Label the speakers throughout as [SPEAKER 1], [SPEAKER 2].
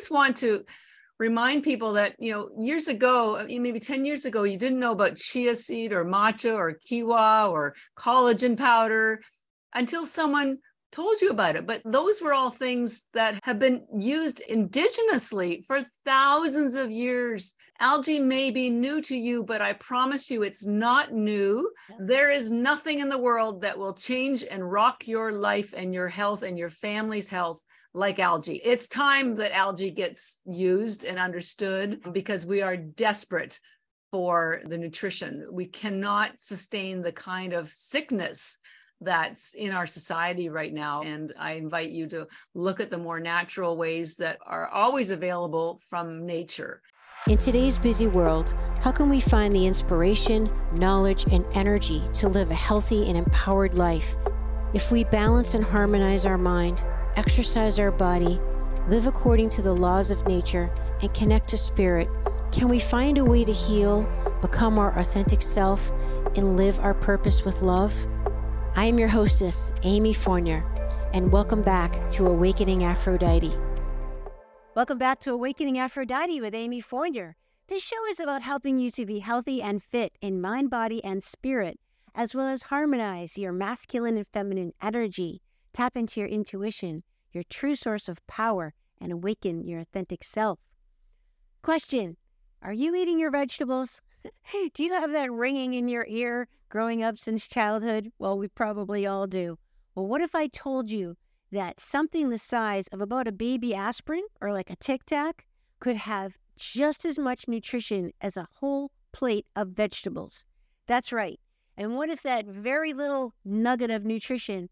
[SPEAKER 1] just want to remind people that you know years ago uh, maybe 10 years ago you didn't know about chia seed or matcha or kiwa or collagen powder until someone told you about it. But those were all things that have been used indigenously for thousands of years. Algae may be new to you, but I promise you it's not new. There is nothing in the world that will change and rock your life and your health and your family's health like algae. It's time that algae gets used and understood because we are desperate for the nutrition. We cannot sustain the kind of sickness that's in our society right now. And I invite you to look at the more natural ways that are always available from nature.
[SPEAKER 2] In today's busy world, how can we find the inspiration, knowledge, and energy to live a healthy and empowered life? If we balance and harmonize our mind, exercise our body, live according to the laws of nature, and connect to spirit, can we find a way to heal, become our authentic self, and live our purpose with love? I am your hostess, Amy Fournier, and welcome back to Awakening Aphrodite. Welcome back to Awakening Aphrodite with Amy Fournier. This show is about helping you to be healthy and fit in mind, body, and spirit, as well as harmonize your masculine and feminine energy, tap into your intuition, your true source of power, and awaken your authentic self. Question Are you eating your vegetables? Do you have that ringing in your ear growing up since childhood? Well, we probably all do. Well, what if I told you that something the size of about a baby aspirin or like a Tic Tac could have just as much nutrition as a whole plate of vegetables? That's right. And what if that very little nugget of nutrition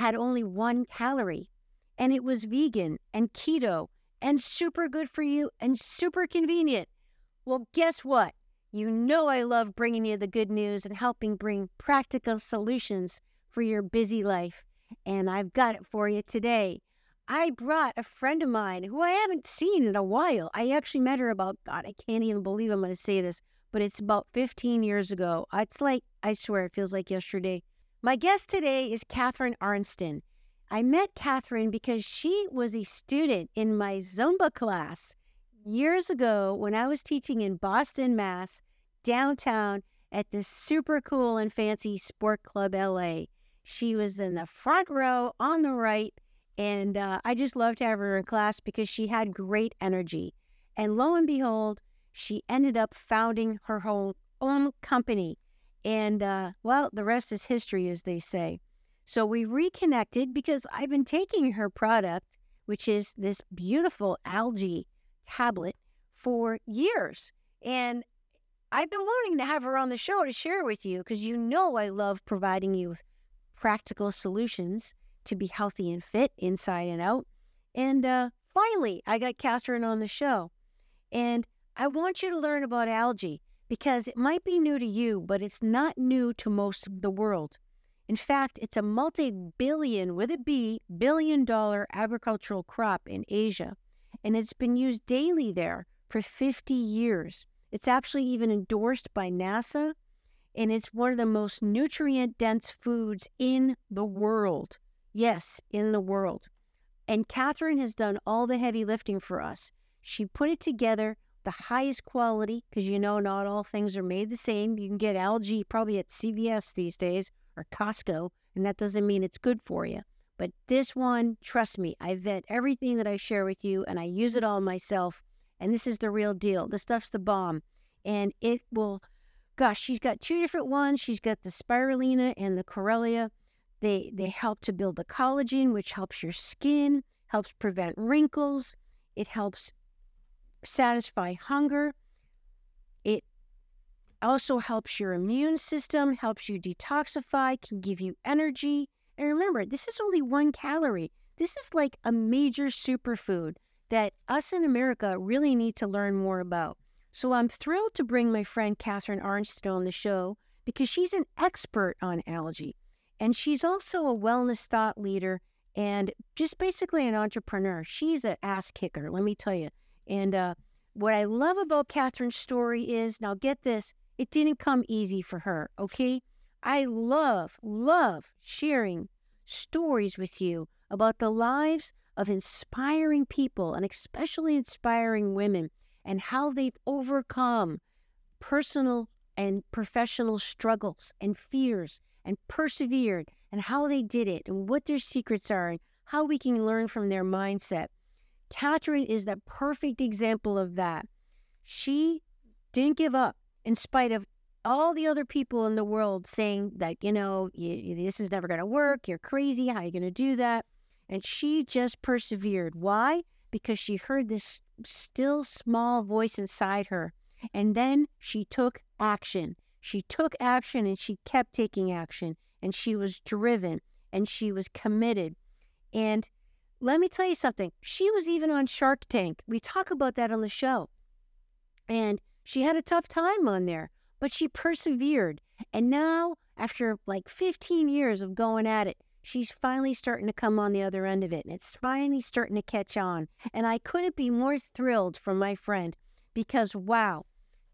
[SPEAKER 2] had only one calorie and it was vegan and keto and super good for you and super convenient? Well, guess what? You know, I love bringing you the good news and helping bring practical solutions for your busy life. And I've got it for you today. I brought a friend of mine who I haven't seen in a while. I actually met her about, God, I can't even believe I'm going to say this, but it's about 15 years ago. It's like, I swear, it feels like yesterday. My guest today is Catharine Arnston. I met Catharine because she was a student in my Zumba class years ago when I was teaching in Boston, Mass, downtown at this super cool and fancy Sport Club LA. She was in the front row on the right, and uh, I just loved to have her in class because she had great energy. And lo and behold, she ended up founding her whole own company. And uh, well, the rest is history, as they say. So we reconnected because I've been taking her product, which is this beautiful algae tablet for years. And I've been wanting to have her on the show to share with you because you know I love providing you with practical solutions to be healthy and fit inside and out. And uh, finally, I got Catharine on the show. And I want you to learn about algae because it might be new to you, but it's not new to most of the world. In fact, it's a multi billion, with a B, billion dollar agricultural crop in Asia and it's been used daily there for 50 years. It's actually even endorsed by NASA, and it's one of the most nutrient dense foods in the world. Yes, in the world. And Catharine has done all the heavy lifting for us. She put it together, the highest quality, because you know not all things are made the same. You can get algae probably at CVS these days or Costco, and that doesn't mean it's good for you. But this one, trust me, I vet everything that I share with you and I use it all myself. And this is the real deal. This stuff's the bomb. And it will, gosh, she's got two different ones. She's got the spirulina and the chlorella. They, they help to build the collagen, which helps your skin, helps prevent wrinkles. It helps satisfy hunger. It also helps your immune system, helps you detoxify, can give you energy. And remember, this is only one calorie. This is like a major superfood that us in America really need to learn more about. So I'm thrilled to bring my friend Catharine Arnston on the show because she's an expert on algae. And she's also a wellness thought leader and just basically an entrepreneur. She's an ass kicker, let me tell you. And uh, what I love about Catharine's story is now get this, it didn't come easy for her, okay? I love, love sharing stories with you about the lives of inspiring people and especially inspiring women and how they've overcome personal and professional struggles and fears and persevered and how they did it and what their secrets are and how we can learn from their mindset. Catharine is the perfect example of that. She didn't give up in spite of all the other people in the world saying that, you know, you, this is never going to work. You're crazy. How are you going to do that? And she just persevered. Why? Because she heard this still small voice inside her. And then she took action. She took action and she kept taking action. And she was driven and she was committed. And let me tell you something. She was even on Shark Tank. We talk about that on the show. And she had a tough time on there but she persevered. And now, after like 15 years of going at it, she's finally starting to come on the other end of it. And it's finally starting to catch on. And I couldn't be more thrilled for my friend because, wow,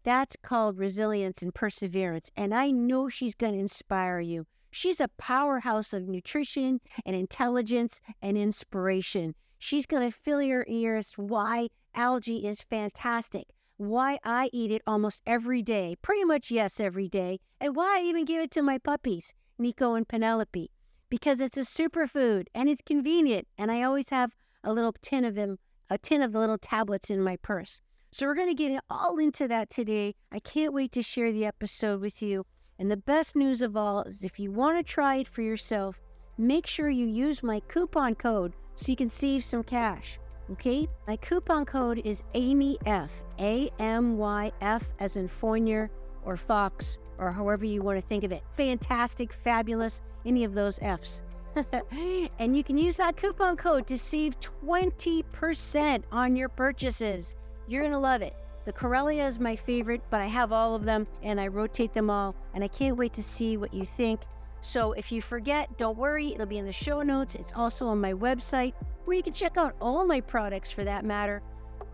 [SPEAKER 2] that's called resilience and perseverance. And I know she's going to inspire you. She's a powerhouse of nutrition and intelligence and inspiration. She's going to fill your ears why algae is fantastic why I eat it almost every day, pretty much yes, every day, and why I even give it to my puppies, Nico and Penelope, because it's a superfood and it's convenient, and I always have a little tin of them, a tin of the little tablets in my purse. So we're going to get all into that today. I can't wait to share the episode with you. And the best news of all is if you want to try it for yourself, make sure you use my coupon code so you can save some cash. Okay, my coupon code is AMYF, A M Y F as in Fournier or Fox or however you want to think of it. Fantastic, fabulous, any of those F's. and you can use that coupon code to save 20% on your purchases. You're going to love it. The chlorella is my favorite, but I have all of them and I rotate them all, and I can't wait to see what you think. So if you forget, don't worry, it'll be in the show notes. It's also on my website, where you can check out all my products for that matter,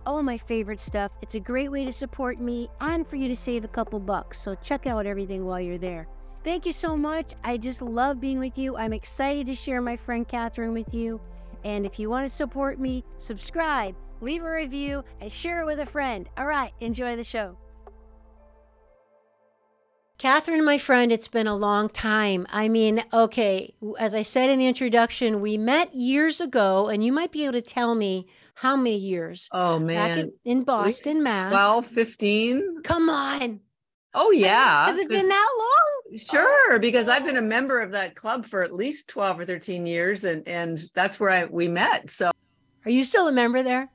[SPEAKER 2] all my favorite stuff. It's a great way to support me and for you to save a couple bucks. So check out everything while you're there. Thank you so much. I just love being with you. I'm excited to share my friend Catharine with you. And if you want to support me, subscribe, leave a review, and share it with a friend. All right, enjoy the show. Catharine, my friend, it's been a long time. I mean, okay, as I said in the introduction, we met years ago, and you might be able to tell me how many years.
[SPEAKER 1] Oh, man.
[SPEAKER 2] Back in, in Boston, Mass.
[SPEAKER 1] 12, 15.
[SPEAKER 2] Come on.
[SPEAKER 1] Oh, yeah.
[SPEAKER 2] Has it been that long?
[SPEAKER 1] Sure, because I've been a member of that club for at least 12 or 13 years, and, and that's where I we met. So,
[SPEAKER 2] are you still a member there?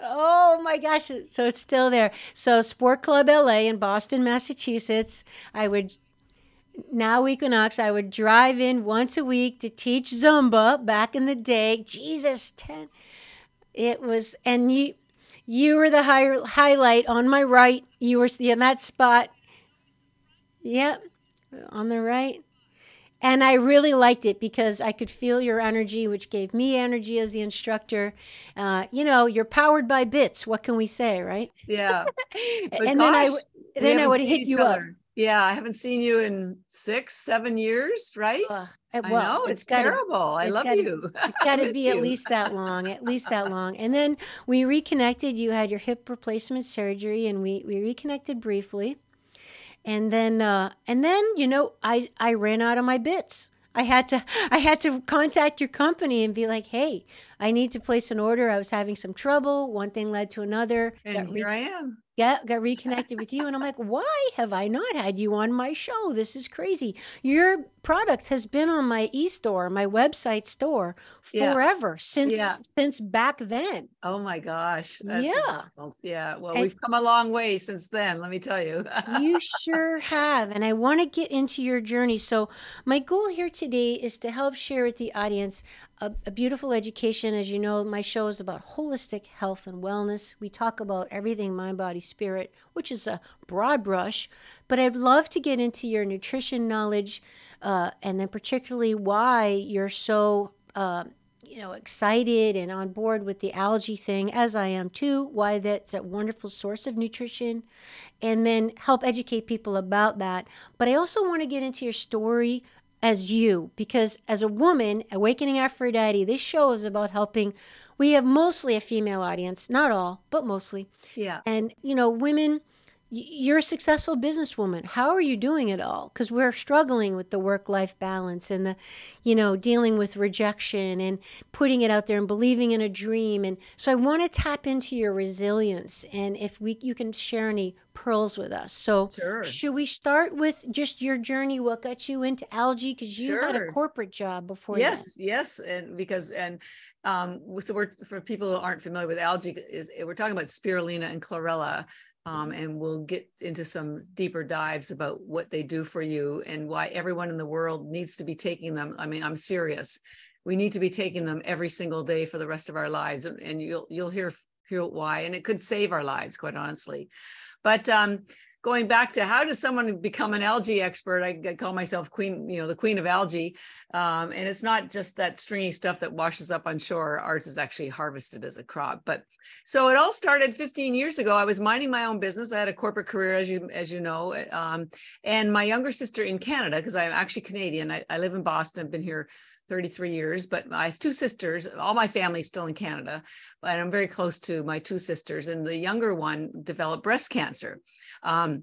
[SPEAKER 2] Oh my gosh. So it's still there. So Sport Club LA in Boston, Massachusetts. I would now Equinox, I would drive in once a week to teach Zumba back in the day. Jesus, 10. It was, and you, you were the high, highlight on my right. You were in that spot. Yep, on the right. And I really liked it because I could feel your energy, which gave me energy as the instructor. Uh, you know, you're powered by bits. What can we say, right?
[SPEAKER 1] Yeah.
[SPEAKER 2] and then I then I would hit you other. up.
[SPEAKER 1] Yeah, I haven't seen you in six, seven years, right? Uh, well, I know it's, it's gotta, terrible. I love
[SPEAKER 2] gotta,
[SPEAKER 1] you.
[SPEAKER 2] It's got to be you. at least that long, at least that long. And then we reconnected. You had your hip replacement surgery, and we we reconnected briefly and then uh, and then you know I I ran out of my bits. I had to I had to contact your company and be like, hey, I need to place an order. I was having some trouble. One thing led to another.
[SPEAKER 1] And here I am
[SPEAKER 2] got got reconnected with you and I'm like, "Why have I not had you on my show? This is crazy. Your product has been on my e-store, my website store forever yeah. since yeah. since back then."
[SPEAKER 1] Oh my gosh.
[SPEAKER 2] That's yeah.
[SPEAKER 1] Yeah, well, and we've come a long way since then, let me tell you.
[SPEAKER 2] you sure have. And I want to get into your journey. So, my goal here today is to help share with the audience a, a, beautiful education. As you know, my show is about holistic health and wellness. We talk about everything mind, body, spirit, which is a broad brush, but I'd love to get into your nutrition knowledge uh, and then particularly why you're so. Uh, you know, excited and on board with the algae thing, as I am too, why that's a wonderful source of nutrition, and then help educate people about that. But I also want to get into your story as you because as a woman, Awakening Aphrodite, this show is about helping. We have mostly a female audience, not all, but mostly.
[SPEAKER 1] Yeah.
[SPEAKER 2] And, you know, women you're a successful businesswoman. How are you doing it all? Because we're struggling with the work life balance and the you know dealing with rejection and putting it out there and believing in a dream. And so i want to tap into your resilience and if we you can share any pearls with us. So
[SPEAKER 1] sure.
[SPEAKER 2] should we start with just your journey? What got you into algae? Because you sure. had a corporate job before
[SPEAKER 1] yes
[SPEAKER 2] then.
[SPEAKER 1] yes and because and um, so we're for people who aren't familiar with algae is we're talking about spirulina and chlorella um, and we'll get into some deeper dives about what they do for you and why everyone in the world needs to be taking them. I mean, I'm serious. We need to be taking them every single day for the rest of our lives, and, and you'll you'll hear hear why, and it could save our lives, quite honestly. But um, going back to how does someone become an algae expert? I, call myself queen you know the queen of algae. Um, and it's not just that stringy stuff that washes up on shore. Ours is actually harvested as a crop. But so it all started 15 years ago. I was minding my own business. I had a corporate career as you as you know um, and my younger sister in canada because i'm actually canadian. I, I live in boston. I've been here 33 years, but I have two sisters. All my family's still in Canada, but I'm very close to my two sisters. And the younger one developed breast cancer. Um,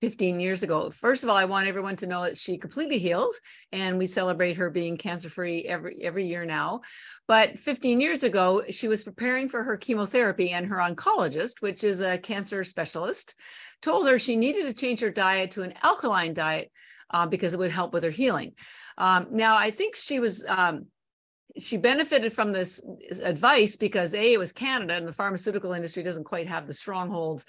[SPEAKER 1] 15 years ago. First of all, I want everyone to know that she completely healed and we celebrate her being cancer free every every year now. But 15 years ago, she was preparing for her chemotherapy and her oncologist, which is a cancer specialist, told her she needed to change her diet to an alkaline diet uh, because it would help with her healing. Um, now, I think she was. Um, she benefited from this advice because a it was Canada and the pharmaceutical industry doesn't quite have the stronghold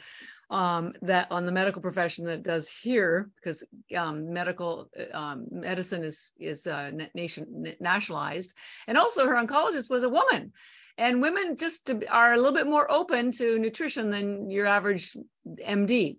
[SPEAKER 1] um, that on the medical profession that does here because um, medical um, medicine is is uh, nation nationalized and also her oncologist was a woman and women just are a little bit more open to nutrition than your average MD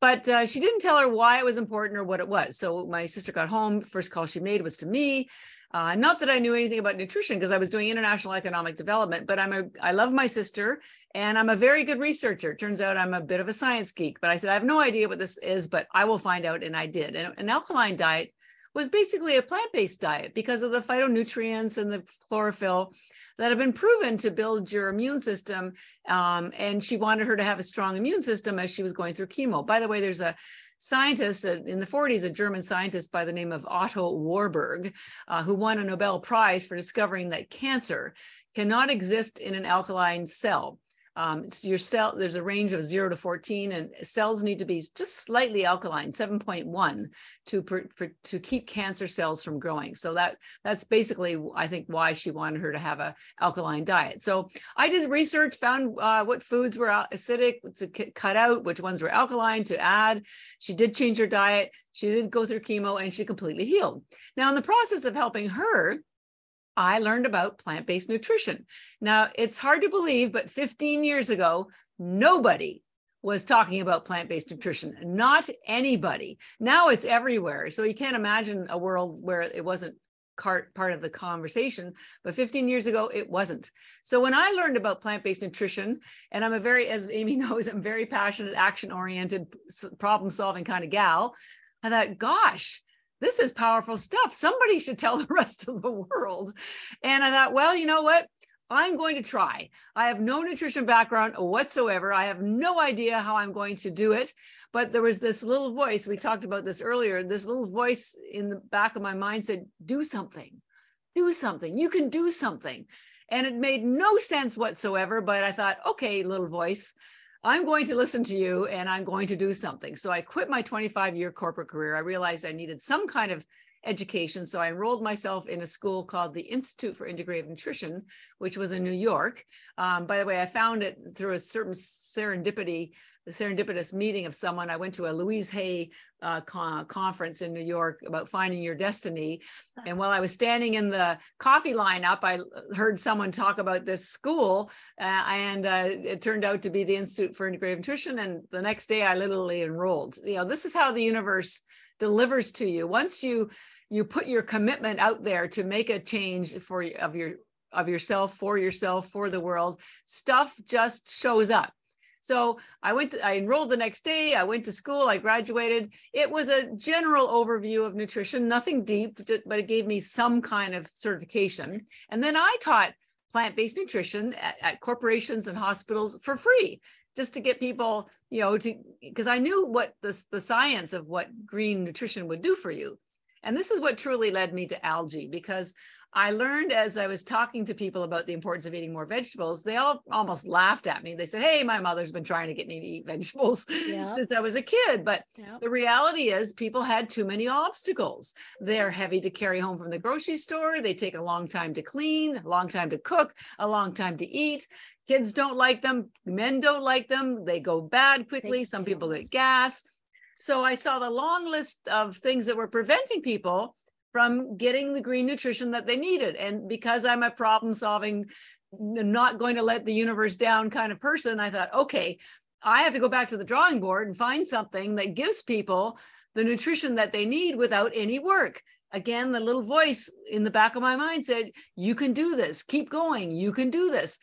[SPEAKER 1] but uh, she didn't tell her why it was important or what it was. So my sister got home. First call she made was to me. Uh, not that I knew anything about nutrition because I was doing international economic development, but I'm a I love my sister and I'm a very good researcher. Turns out I'm a bit of a science geek, but I said I have no idea what this is, but I will find out, and I did. And an alkaline diet was basically a plant-based diet because of the phytonutrients and the chlorophyll that have been proven to build your immune system. Um, and she wanted her to have a strong immune system as she was going through chemo. By the way, there's a scientist uh, in the 40s, a German scientist by the name of Otto Warburg, uh, who won a Nobel Prize for discovering that cancer cannot exist in an alkaline cell. Um, so your cell, there's a range of zero to 14, and cells need to be just slightly alkaline, 7.1, to per, per, to keep cancer cells from growing. So that that's basically, I think, why she wanted her to have a alkaline diet. So I did research, found uh, what foods were acidic to cut out, which ones were alkaline to add. She did change her diet. She did go through chemo, and she completely healed. Now, in the process of helping her, I learned about plant based nutrition. Now, it's hard to believe, but 15 years ago, nobody was talking about plant based nutrition, not anybody. Now it's everywhere. So you can't imagine a world where it wasn't part of the conversation but 15 years ago it wasn't so when i learned about plant-based nutrition and i'm a very as amy knows i'm very passionate action oriented problem solving kind of gal i thought gosh this is powerful stuff. Somebody should tell the rest of the world. And I thought, well, you know what? I'm going to try. I have no nutrition background whatsoever. I have no idea how I'm going to do it. But there was this little voice, we talked about this earlier, this little voice in the back of my mind said, do something, do something. You can do something. And it made no sense whatsoever. But I thought, okay, little voice, I'm going to listen to you and I'm going to do something. So I quit my 25 year corporate career. I realized I needed some kind of education. So I enrolled myself in a school called the Institute for Integrative Nutrition, which was in New York. Um, by the way, I found it through a certain serendipity the serendipitous meeting of someone. I went to a Louise Hay uh, con- conference in New York about finding your destiny. And while I was standing in the coffee lineup, I heard someone talk about this school, uh, and uh, it turned out to be the Institute for Integrative Nutrition. And the next day, I literally enrolled. You know, this is how the universe delivers to you. Once you you put your commitment out there to make a change for of your of yourself for yourself for the world stuff just shows up So I went, to, I enrolled the next day. I went to school. I graduated. It was a general overview of nutrition, nothing deep, but it gave me some kind of certification. And then I taught plant-based nutrition at, at corporations and hospitals for free just to get people, you know, to because I knew what the, the science of what green nutrition would do for you. And this is what truly led me to algae because I learned as I was talking to people about the importance of eating more vegetables, they all almost laughed at me. They said, Hey, my mother's been trying to get me to eat vegetables yeah. since I was a kid. But yeah. the reality is, people had too many obstacles. They're heavy to carry home from the grocery store. They take a long time to clean, a long time to cook, a long time to eat. Kids don't like them. Men don't like them. They go bad quickly. Some people get gas. So I saw the long list of things that were preventing people from getting the green nutrition that they needed. And because I'm a problem solving, not going to let the universe down kind of person, I thought, okay, I have to go back to the drawing board and find something that gives people the nutrition that they need without any work. Again, the little voice in the back of my mind said, You can do this, keep going, you can do this.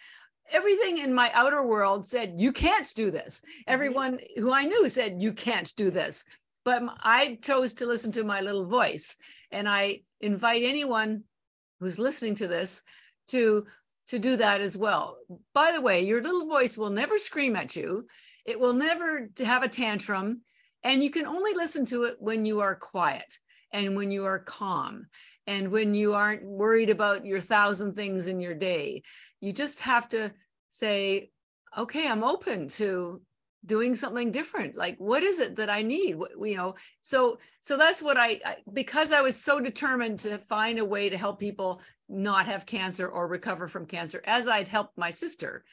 [SPEAKER 1] Everything in my outer world said, You can't do this. Mm-hmm. Everyone who I knew said, You can't do this. But I chose to listen to my little voice. And I invite anyone who's listening to this to to do that as well. By the way, your little voice will never scream at you. It will never have a tantrum. And you can only listen to it when you are quiet and when you are calm and when you aren't worried about your thousand things in your day. You just have to say, okay, I'm open to doing something different like what is it that i need? You know so so that's what I, I, because i was so determined to find a way to help people not have cancer or recover from cancer as i'd helped my sister.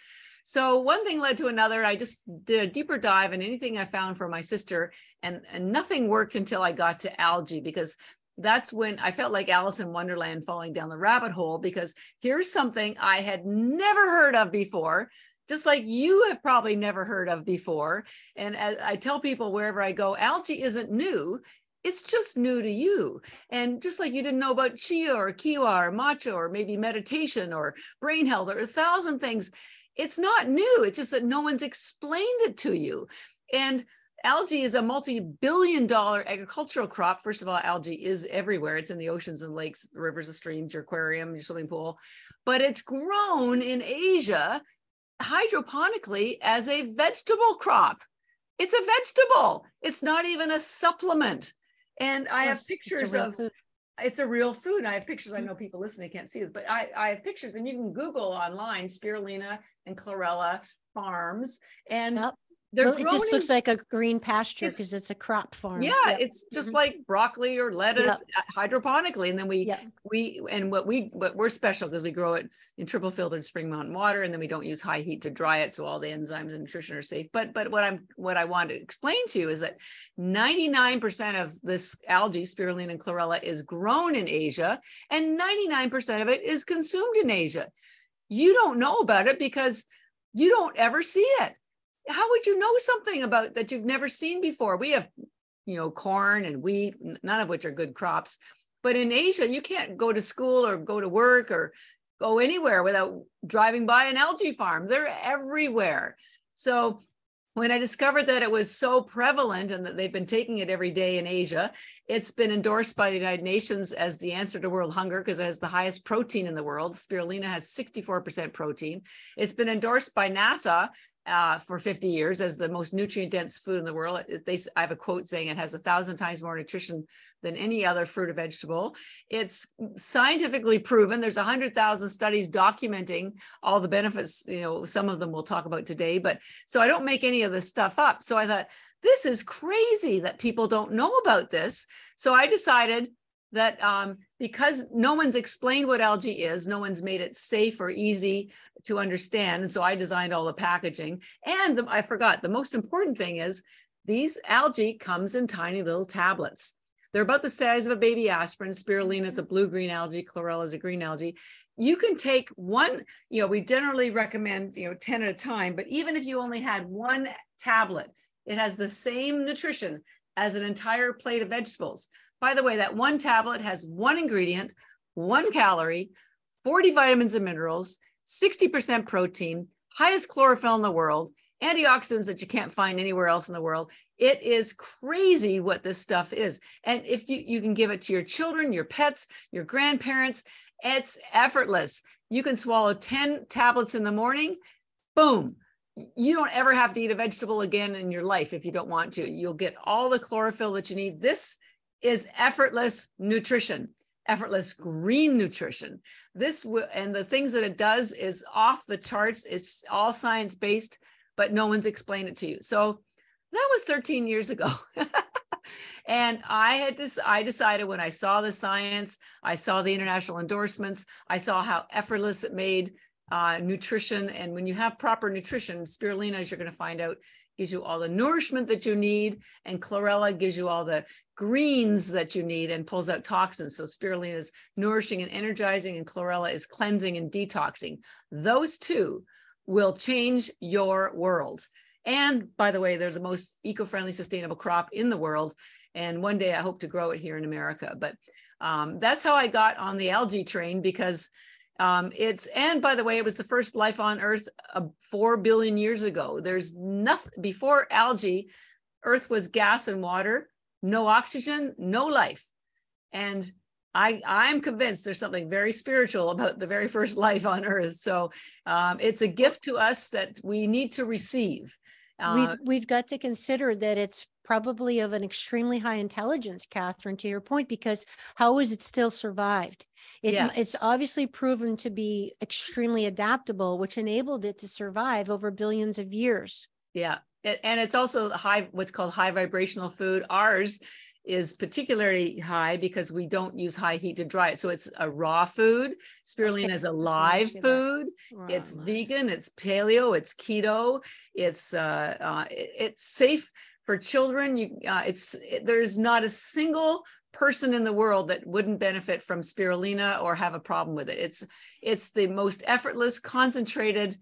[SPEAKER 1] So one thing led to another. I just did a deeper dive in anything i found for my sister and and nothing worked until i got to algae because that's when I felt like Alice in Wonderland falling down the rabbit hole because here's something I had never heard of before just like you have probably never heard of before. And I tell people wherever I go, algae isn't new. It's just new to you. And just like you didn't know about chia or kiwa or matcha or maybe meditation or brain health or a thousand things, it's not new. It's just that no one's explained it to you. And algae is a multi-billion dollar agricultural crop first of all algae is everywhere it's in the oceans and lakes rivers and streams your aquarium your swimming pool but it's grown in asia hydroponically as a vegetable crop. It's a vegetable. It's not even a supplement. And I have pictures of food. it's a real food. I have pictures. I know people listening can't see this, but I, I have pictures, and you can Google online spirulina and chlorella farms, and yep.
[SPEAKER 2] They're well, it just looks like a green pasture because it's, it's, a crop farm.
[SPEAKER 1] Yeah, yep. it's just mm-hmm. like broccoli or lettuce yep. hydroponically, and then we yep. we and what we what we're special because we grow it in triple filtered spring mountain water, and then we don't use high heat to dry it, so all the enzymes and nutrition are safe. But but what I'm what I want to explain to you is that 99% of this algae, spirulina and chlorella, is grown in Asia, and 99% of it is consumed in Asia. You don't know about it because you don't ever see it how would you know something about that you've never seen before? We have, you know, corn and wheat, none of which are good crops. But in Asia, you can't go to school or go to work or go anywhere without driving by an algae farm. They're everywhere. So when I discovered that it was so prevalent and that they've been taking it every day in Asia, it's been endorsed by the United Nations as the answer to world hunger because it has the highest protein in the world. Spirulina has 64% protein. It's been endorsed by NASA uh, for 50 years as the most nutrient dense food in the world. They, I have a quote saying it has a thousand times more nutrition than any other fruit or vegetable. It's scientifically proven. There's a hundred thousand studies documenting all the benefits. You know, some of them we'll talk about today. But so I don't make any of this stuff up. So I thought this is crazy that people don't know about this. So I decided that um, because no one's explained what algae is, no one's made it safe or easy to understand. And so I designed all the packaging. And the, I forgot the most important thing is these algae comes in tiny little tablets. They're about the size of a baby aspirin. Spirulina is a mm-hmm. blue green algae. Chlorella is a green algae. You can take one, you know, we generally recommend, you know, 10 at a time, but even if you only had one tablet, it has the same nutrition as an entire plate of vegetables. By the way, that one tablet has one ingredient, one calorie, 40 vitamins and minerals, 60% protein, highest chlorophyll in the world. antioxidants that you can't find anywhere else in the world. It is crazy what this stuff is. And if you, you can give it to your children, your pets, your grandparents, it's effortless. You can swallow 10 tablets in the morning, boom. You don't ever have to eat a vegetable again in your life if you don't want to. You'll get all the chlorophyll that you need. This is effortless nutrition effortless green nutrition. This w- and the things that it does is off the charts. It's all science based, but no one's explained it to you. So that was 13 years ago. and I had to, I decided when I saw the science, I saw the international endorsements, I saw how effortless it made uh, nutrition. And when you have proper nutrition, spirulina, as you're going to find out, gives you all the nourishment that you need, and chlorella gives you all the greens that you need and pulls out toxins. So spirulina is nourishing and energizing, and chlorella is cleansing and detoxing. Those two will change your world. And by the way, they're the most eco-friendly, sustainable crop in the world. And one day I hope to grow it here in America. But um, that's how I got on the algae train because um, it's and by the way, it was the first life on Earth uh, four billion years ago. There's nothing before algae. Earth was gas and water, no oxygen, no life. And I I'm convinced there's something very spiritual about the very first life on Earth. So um, it's a gift to us that we need to receive.
[SPEAKER 2] Uh, we've we've got to consider that it's probably of an extremely high intelligence, Catharine, to your point, because how is it still survived? It, yes. It's obviously proven to be extremely adaptable, which enabled it to survive over billions of years.
[SPEAKER 1] Yeah. And it's also high, what's called high vibrational food. Ours is particularly high because we don't use high heat to dry it. So it's a raw food. Spirulina okay. is a live food. It's vegan. It's paleo. It's keto. It's uh, uh, it's safe for children you uh, it's it, there's not a single person in the world that wouldn't benefit from spirulina or have a problem with it. It's it's the most effortless concentrated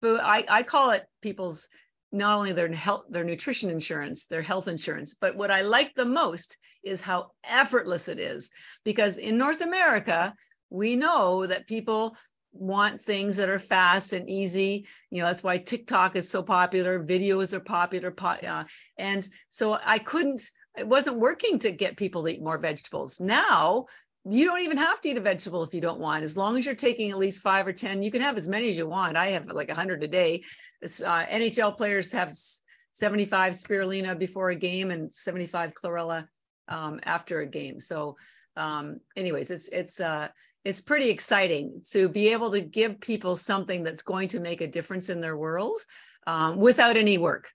[SPEAKER 1] food. I, I call it people's not only their health their nutrition insurance their health insurance but what i like the most is how effortless it is. Because in north america we know that people want things that are fast and easy. You know that's why tiktok is so popular videos are popular uh, and so i couldn't it wasn't working to get people to eat more vegetables. Now you don't even have to eat a vegetable if you don't want. As long as you're taking at least five or ten you can have as many as you want. I have like 100 a day. Uh, nhl players have 75 spirulina before a game and 75 chlorella um, after a game. So um, anyways it's it's uh it's pretty exciting to be able to give people something that's going to make a difference in their world um, without any work.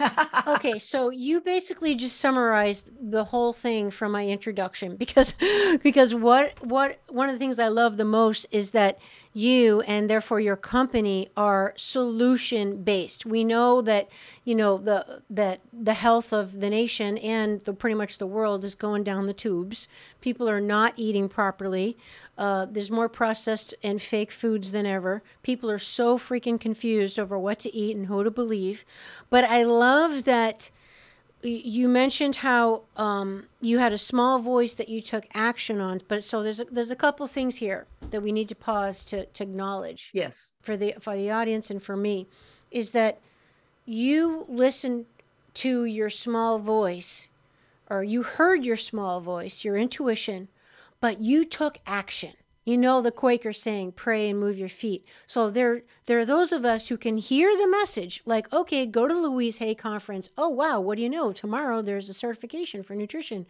[SPEAKER 2] okay, so you basically just summarized the whole thing from my introduction because because what what one of the things I love the most is that you and therefore your company are solution based. We know that you know the that the health of the nation and the pretty much the world is going down the tubes. People are not eating properly. Uh, there's more processed and fake foods than ever. People are so freaking confused over what to eat and who to believe. But I love that you mentioned how um, you had a small voice that you took action on, but so there's a, there's a couple things here that we need to pause to, to acknowledge.
[SPEAKER 1] Yes.
[SPEAKER 2] For the for the audience and for me, is that you listened to your small voice, or you heard your small voice, your intuition, but you took action. You know the Quaker saying, pray and move your feet. So there, there are those of us who can hear the message, like, okay, go to Louise Hay conference. Oh, wow, what do you know? Tomorrow there's a certification for nutrition.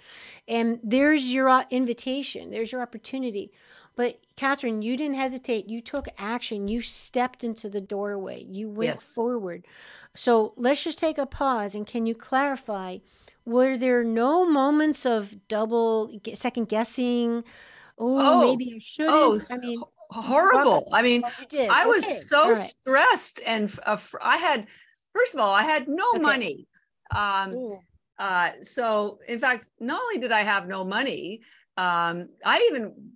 [SPEAKER 2] And there's your uh, invitation, there's your opportunity. But Catharine, you didn't hesitate. You took action. You stepped into the doorway. You went yes. forward. So let's just take a pause and can you clarify? Were there no moments of double second guessing? Oh, maybe I shouldn't. Oh, I mean,
[SPEAKER 1] horrible. I mean, I was okay. so right. stressed and uh, I had, first of all, I had no okay. money. Um, uh, so in fact, not only did I have no money, um, I even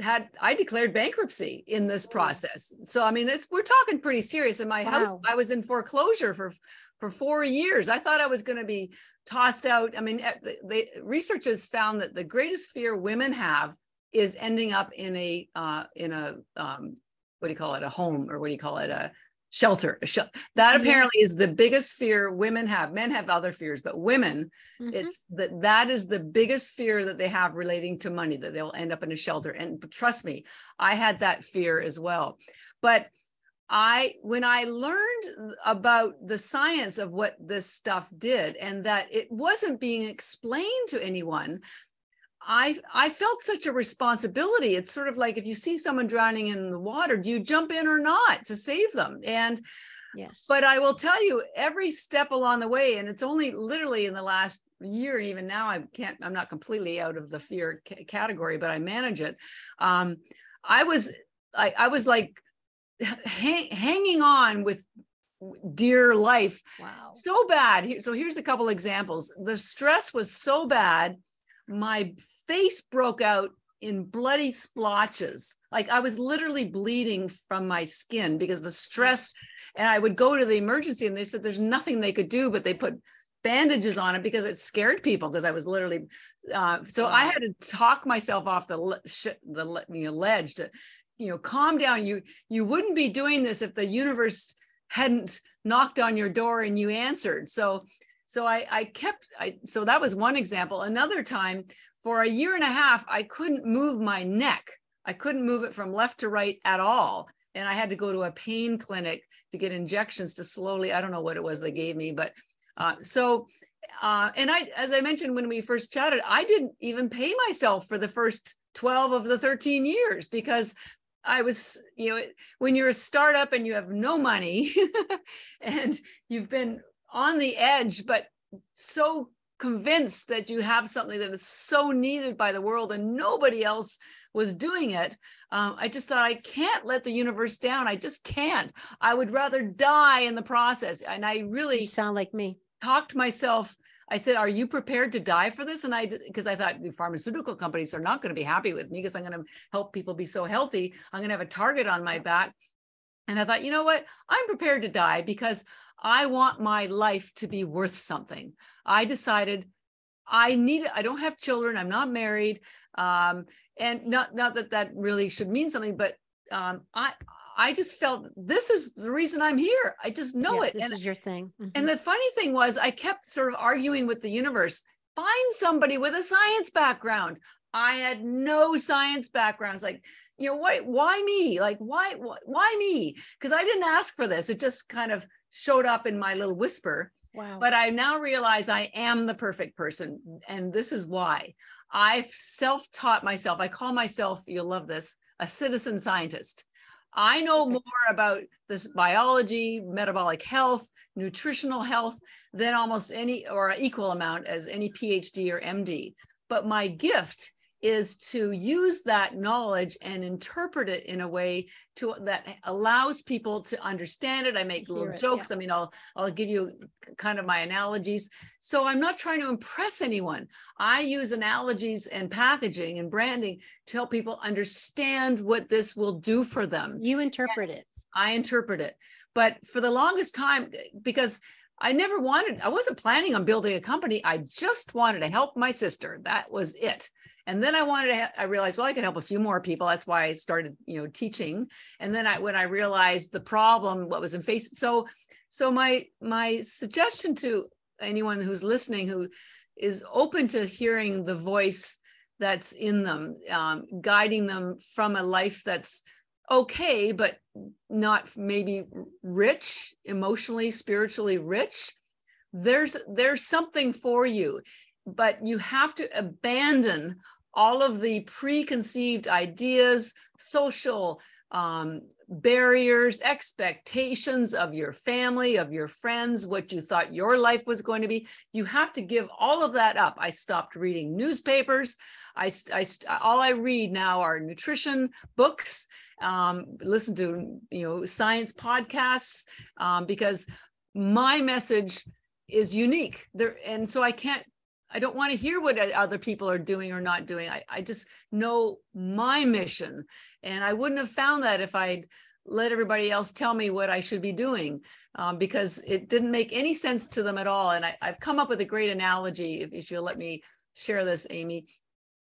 [SPEAKER 1] had I declared bankruptcy in this process. So I mean, it's we're talking pretty serious. In my wow. house, I was in foreclosure for for four years. I thought I was going to be tossed out. I mean, the, the research has found that the greatest fear women have is ending up in a uh, in a um, what do you call it? A home or what do you call it? A shelter that apparently is the biggest fear women have. Men have other fears but women mm-hmm. it's that that is the biggest fear that they have relating to money that they'll end up in a shelter. And trust me i had that fear as well. But i when i learned about the science of what this stuff did and that it wasn't being explained to anyone I I felt such a responsibility. It's sort of like if you see someone drowning in the water, do you jump in or not to save them? And yes. But I will tell you, every step along the way, and it's only literally in the last year, and even now, I can't. I'm not completely out of the fear c- category, but I manage it. Um, I was I, I was like hang, hanging on with dear life. Wow. So bad. So here's a couple examples. The stress was so bad my face broke out in bloody splotches. Like I was literally bleeding from my skin because the stress. And I would go to the emergency and they said there's nothing they could do, but they put bandages on it because it scared people because I was literally. Uh, so wow. I had to talk myself off the the you know, ledge to, you know, calm down. You you wouldn't be doing this if the universe hadn't knocked on your door and you answered. So so I, I kept I so that was one example. Another time for a year and a half, I couldn't move my neck. I couldn't move it from left to right at all. And I had to go to a pain clinic to get injections to slowly, I don't know what it was they gave me, but uh, so, uh, and I, as I mentioned when we first chatted, I didn't even pay myself for the first 12 of the 13 years because I was, you know, when you're a startup and you have no money and you've been on the edge, but so convinced that you have something that is so needed by the world and nobody else was doing it um, i just thought i can't let the universe down i just can't i would rather die in the process and i really
[SPEAKER 2] you sound like me
[SPEAKER 1] talked myself I said, "Are you prepared to die for this?" And I, because I thought the pharmaceutical companies are not going to be happy with me because I'm going to help people be so healthy. I'm going to have a target on my back. And I thought, you know what? I'm prepared to die because I want my life to be worth something. I decided I need I don't have children, I'm not married. Um, and not not that that really should mean something, but um, I I just felt this is the reason I'm here. I just know yeah, it.
[SPEAKER 2] This
[SPEAKER 1] and,
[SPEAKER 2] is your thing.
[SPEAKER 1] Mm-hmm. And the funny thing was, I kept sort of arguing with the universe. Find somebody with a science background. I had no science background. It's like, you know, why why me? Like, why why, why me? Because I didn't ask for this. It just kind of showed up in my little whisper. Wow. But I now realize I am the perfect person. And this is why I've self taught myself. I call myself, you'll love this, a citizen scientist. I know more about this biology, metabolic health, nutritional health than almost any or equal amount as any PhD or MD. But my gift is to use that knowledge and interpret it in a way to that allows people to understand it. I make little it, jokes. Yeah. I mean, I'll I'll give you kind of my analogies. So I'm not trying to impress anyone. I use analogies and packaging and branding to help people understand what this will do for them.
[SPEAKER 2] You interpret
[SPEAKER 1] and
[SPEAKER 2] it.
[SPEAKER 1] I interpret it. But for the longest time, because I never wanted, I wasn't planning on building a company. I just wanted to help my sister. That was it. And then I wanted to, I realized, well, I could help a few more people. That's why I started, you know, teaching. And then I, when I realized the problem, what was in face. So, so my, my suggestion to anyone who's listening, who is open to hearing the voice that's in them, um, guiding them from a life that's okay, but not maybe rich, emotionally, spiritually rich. There's, there's something for you but you have to abandon all of the preconceived ideas, social um, barriers, expectations of your family, of your friends, what you thought your life was going to be. You have to give all of that up. I stopped reading newspapers. I, I all I read now are nutrition books. Um, listen to you know science podcasts um, because my message is unique there, and so I can't I don't want to hear what other people are doing or not doing. I, I just know my mission. And I wouldn't have found that if I'd let everybody else tell me what I should be doing um, because it didn't make any sense to them at all. And I, have come up with a great analogy, if, if you'll let me share this, Amy.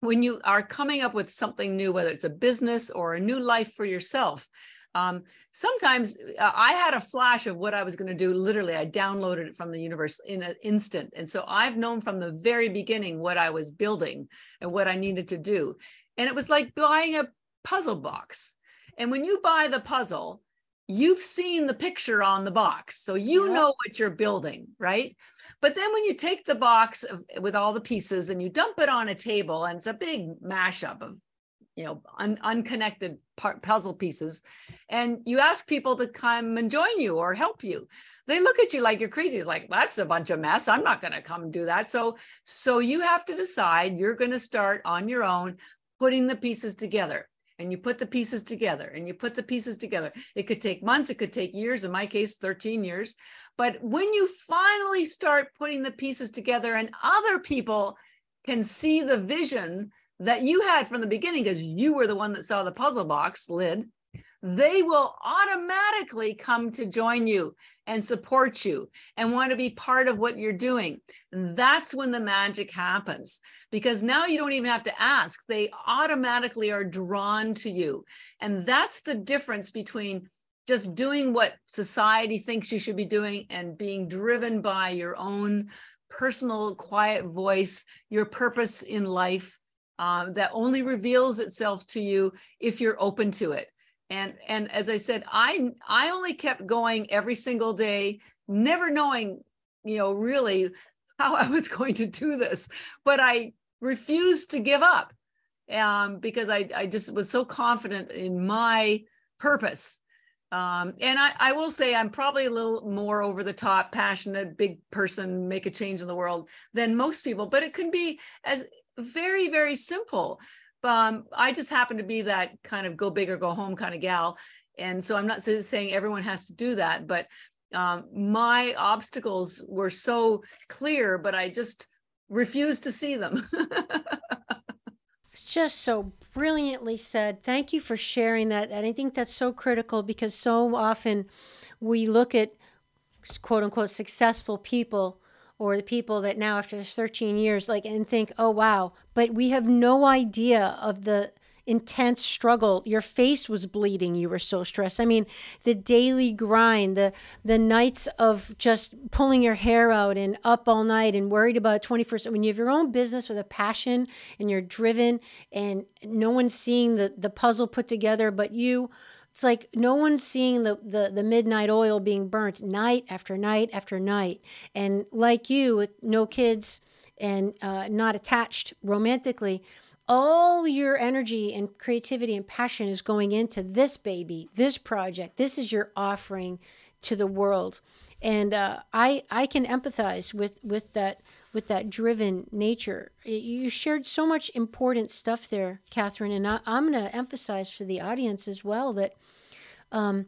[SPEAKER 1] When you are coming up with something new, whether it's a business or a new life for yourself, Um, sometimes uh, I had a flash of what I was going to do. Literally, I downloaded it from the universe in an instant. And so I've known from the very beginning what I was building and what I needed to do. And it was like buying a puzzle box. And when you buy the puzzle, you've seen the picture on the box. So you know what you're building, right? But then when you take the box of, with all the pieces and you dump it on a table, and it's a big mashup of you know un- unconnected part, puzzle pieces. And you ask people to come and join you or help you. They look at you like you're crazy it's like that's a bunch of mess. I'm not going to come do that. So so you have to decide you're going to start on your own putting the pieces together. And you put the pieces together and you put the pieces together. It could take months it could take years in my case 13 years. But when you finally start putting the pieces together and other people can see the vision that you had from the beginning because you were the one that saw the puzzle box lid they will automatically come to join you and support you and want to be part of what you're doing. That's when the magic happens because now you don't even have to ask, they automatically are drawn to you. And that's the difference between just doing what society thinks you should be doing and being driven by your own personal quiet voice, your purpose in life um, that only reveals itself to you if you're open to it. And and as i said i i only kept going every single day never knowing you know really how i was going to do this. But i refused to give up um, because I, I just was so confident in my purpose. Um, and I, I will say i'm probably a little more over the top passionate big person make a change in the world than most people but it can be as very very simple. Um, i just happen to be that kind of go big or go home kind of gal. And so i'm not saying everyone has to do that but um, my obstacles were so clear but i just refused to see them.
[SPEAKER 2] Just so brilliantly said. Thank you for sharing that. And i think that's so critical because so often we look at quote unquote successful people or the people that now after 13 years like and think oh wow. But we have no idea of the intense struggle. Your face was bleeding. You were so stressed. I mean the daily grind the the nights of just pulling your hair out and up all night and worried about 21st when you have your own business with a passion and you're driven and no one's seeing the the puzzle put together but you it's like no one's seeing the, the, the midnight oil being burnt night after night after night. And like you, with no kids and uh, not attached romantically, all your energy and creativity and passion is going into this baby, this project. This is your offering to the world. And uh, I, I can empathize with, with that with that driven nature. You shared so much important stuff there, Catharine, and I, am going to emphasize for the audience as well that um,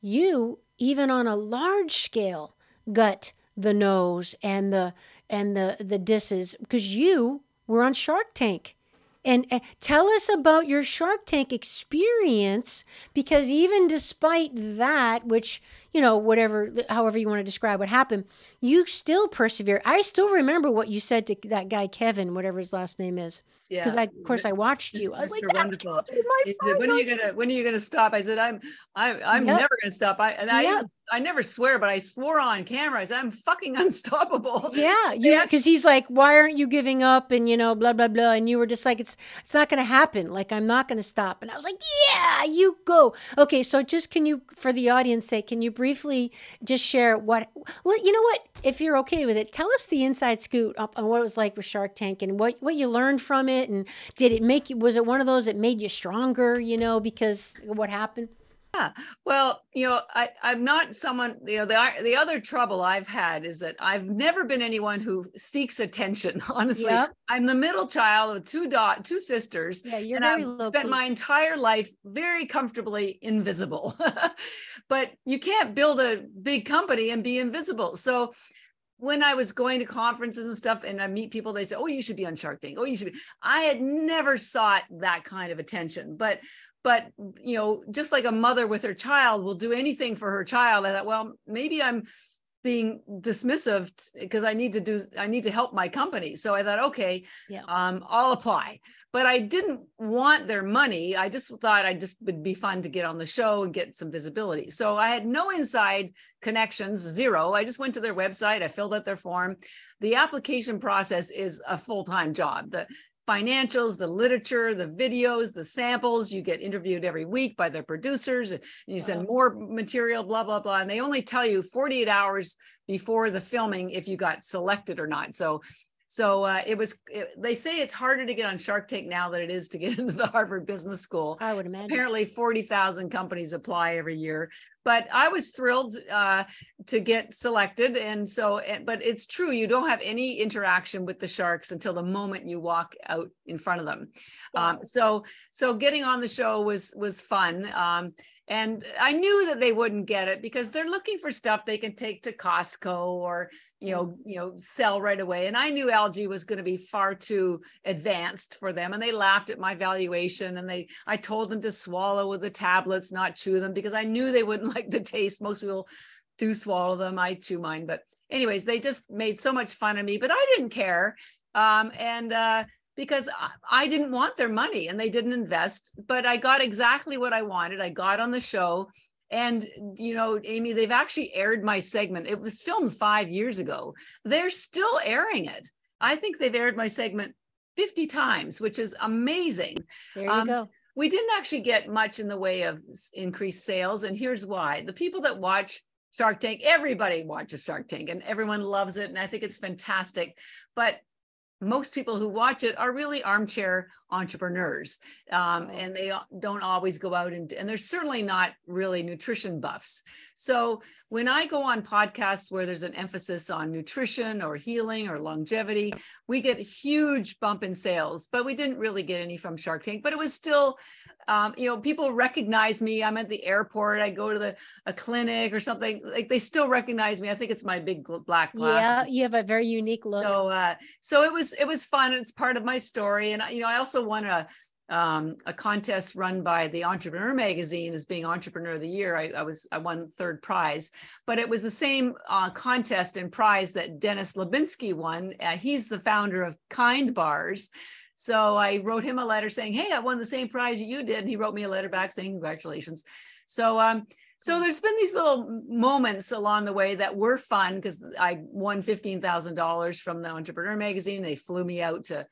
[SPEAKER 2] you, even on a large scale, got the no's and the and the the disses because you were on Shark Tank. And tell us about your Shark Tank experience because even despite that, which you know, whatever, however you want to describe what happened, you still persevere. I still remember what you said to that guy, Kevin, whatever his last name is. Yeah. Because I, of course, I watched you. I was Mr. like, Wonderful.
[SPEAKER 1] my said, when are you gonna When are you gonna stop? I said, I'm, I'm, I'm yep. never gonna stop. I and I, yep. I never swear, but I swore on camera. I said, I'm fucking unstoppable.
[SPEAKER 2] Yeah, yeah. Because he's like, why aren't you giving up? And you know, blah blah blah. And you were just like, it's, it's not gonna happen. Like I'm not gonna stop. And I was like, yeah, you go. Okay, so just can you, for the audience sake, can you briefly just share what well you know what? If you're okay with it tell us the inside scoop up on what it was like with shark tank and what what you learned from it and did it make you was it one of those that made you stronger you know because what happened
[SPEAKER 1] yeah. Well, you know, I, I'm not someone, you know, the, the other trouble I've had is that I've never been anyone who seeks attention. Honestly, yep. I'm the middle child of two dot, two sisters.
[SPEAKER 2] Yeah, you're
[SPEAKER 1] and
[SPEAKER 2] very
[SPEAKER 1] I've spent my entire life very comfortably invisible. but you can't build a big company and be invisible. So when I was going to conferences and stuff and I meet people, they say, Oh, you should be on Shark Tank. Oh, you should be. I had never sought that kind of attention. But but you know just like a mother with her child will do anything for her child i thought well maybe i'm being dismissive because I need to do I need to help my company. So I thought, okay, yeah. um, I'll apply. But I didn't want their money. I just thought I just would be fun to get on the show and get some visibility. So I had no inside connections, zero. I just went to their website, I filled out their form. The application process is a full-time job. The financials, the literature, the videos, the samples. You get interviewed every week by their producers and you send more material, blah, blah, blah. And they only tell you 48 hours before the filming if you got selected or not. So so uh, it was. It, they say it's harder to get on Shark Tank now than it is to get into the Harvard Business School.
[SPEAKER 2] I would imagine.
[SPEAKER 1] Apparently, forty thousand companies apply every year. But I was thrilled uh, to get selected, and so. But it's true, you don't have any interaction with the sharks until the moment you walk out in front of them. Wow. Um, so, so getting on the show was was fun. Um, and I knew that they wouldn't get it because they're looking for stuff they can take to Costco or you know you know sell right away. And i knew algae was going to be far too advanced for them. And they laughed at my valuation and they i told them to swallow with the tablets not chew them because i knew they wouldn't like the taste. Most people do swallow them. I chew mine. But anyways they just made so much fun of me but i didn't care. Um, and uh, because I didn't want their money and they didn't invest, but I got exactly what I wanted. I got on the show. And, you know, Amy, they've actually aired my segment. It was filmed five years ago. They're still airing it. I think they've aired my segment 50 times, which is amazing.
[SPEAKER 2] There you um, go.
[SPEAKER 1] We didn't actually get much in the way of increased sales. And here's why the people that watch Shark Tank, everybody watches Shark Tank and everyone loves it. And I think it's fantastic. But most people who watch it are really armchair entrepreneurs um, and they don't always go out and, and they're certainly not really nutrition buffs so when i go on podcasts where there's an emphasis on nutrition or healing or longevity we get a huge bump in sales but we didn't really get any from shark tank but it was still um, you know, people recognize me. I'm at the airport. I go to the a clinic or something. Like they still recognize me. I think it's my big black glasses.
[SPEAKER 2] Yeah, you have a very unique look.
[SPEAKER 1] So, uh, so it was it was fun. It's part of my story, and you know, I also won a um, a contest run by the Entrepreneur Magazine as being Entrepreneur of the Year. I, I was I won third prize, but it was the same uh, contest and prize that Dennis Lubetzky won. Uh, he's the founder of Kind Bars, so I wrote him a letter saying, "Hey, I won the same prize that you did," and he wrote me a letter back saying, "Congratulations." So um, so there's been these little moments along the way that were fun because I won fifteen thousand dollars from the Entrepreneur Magazine. They flew me out to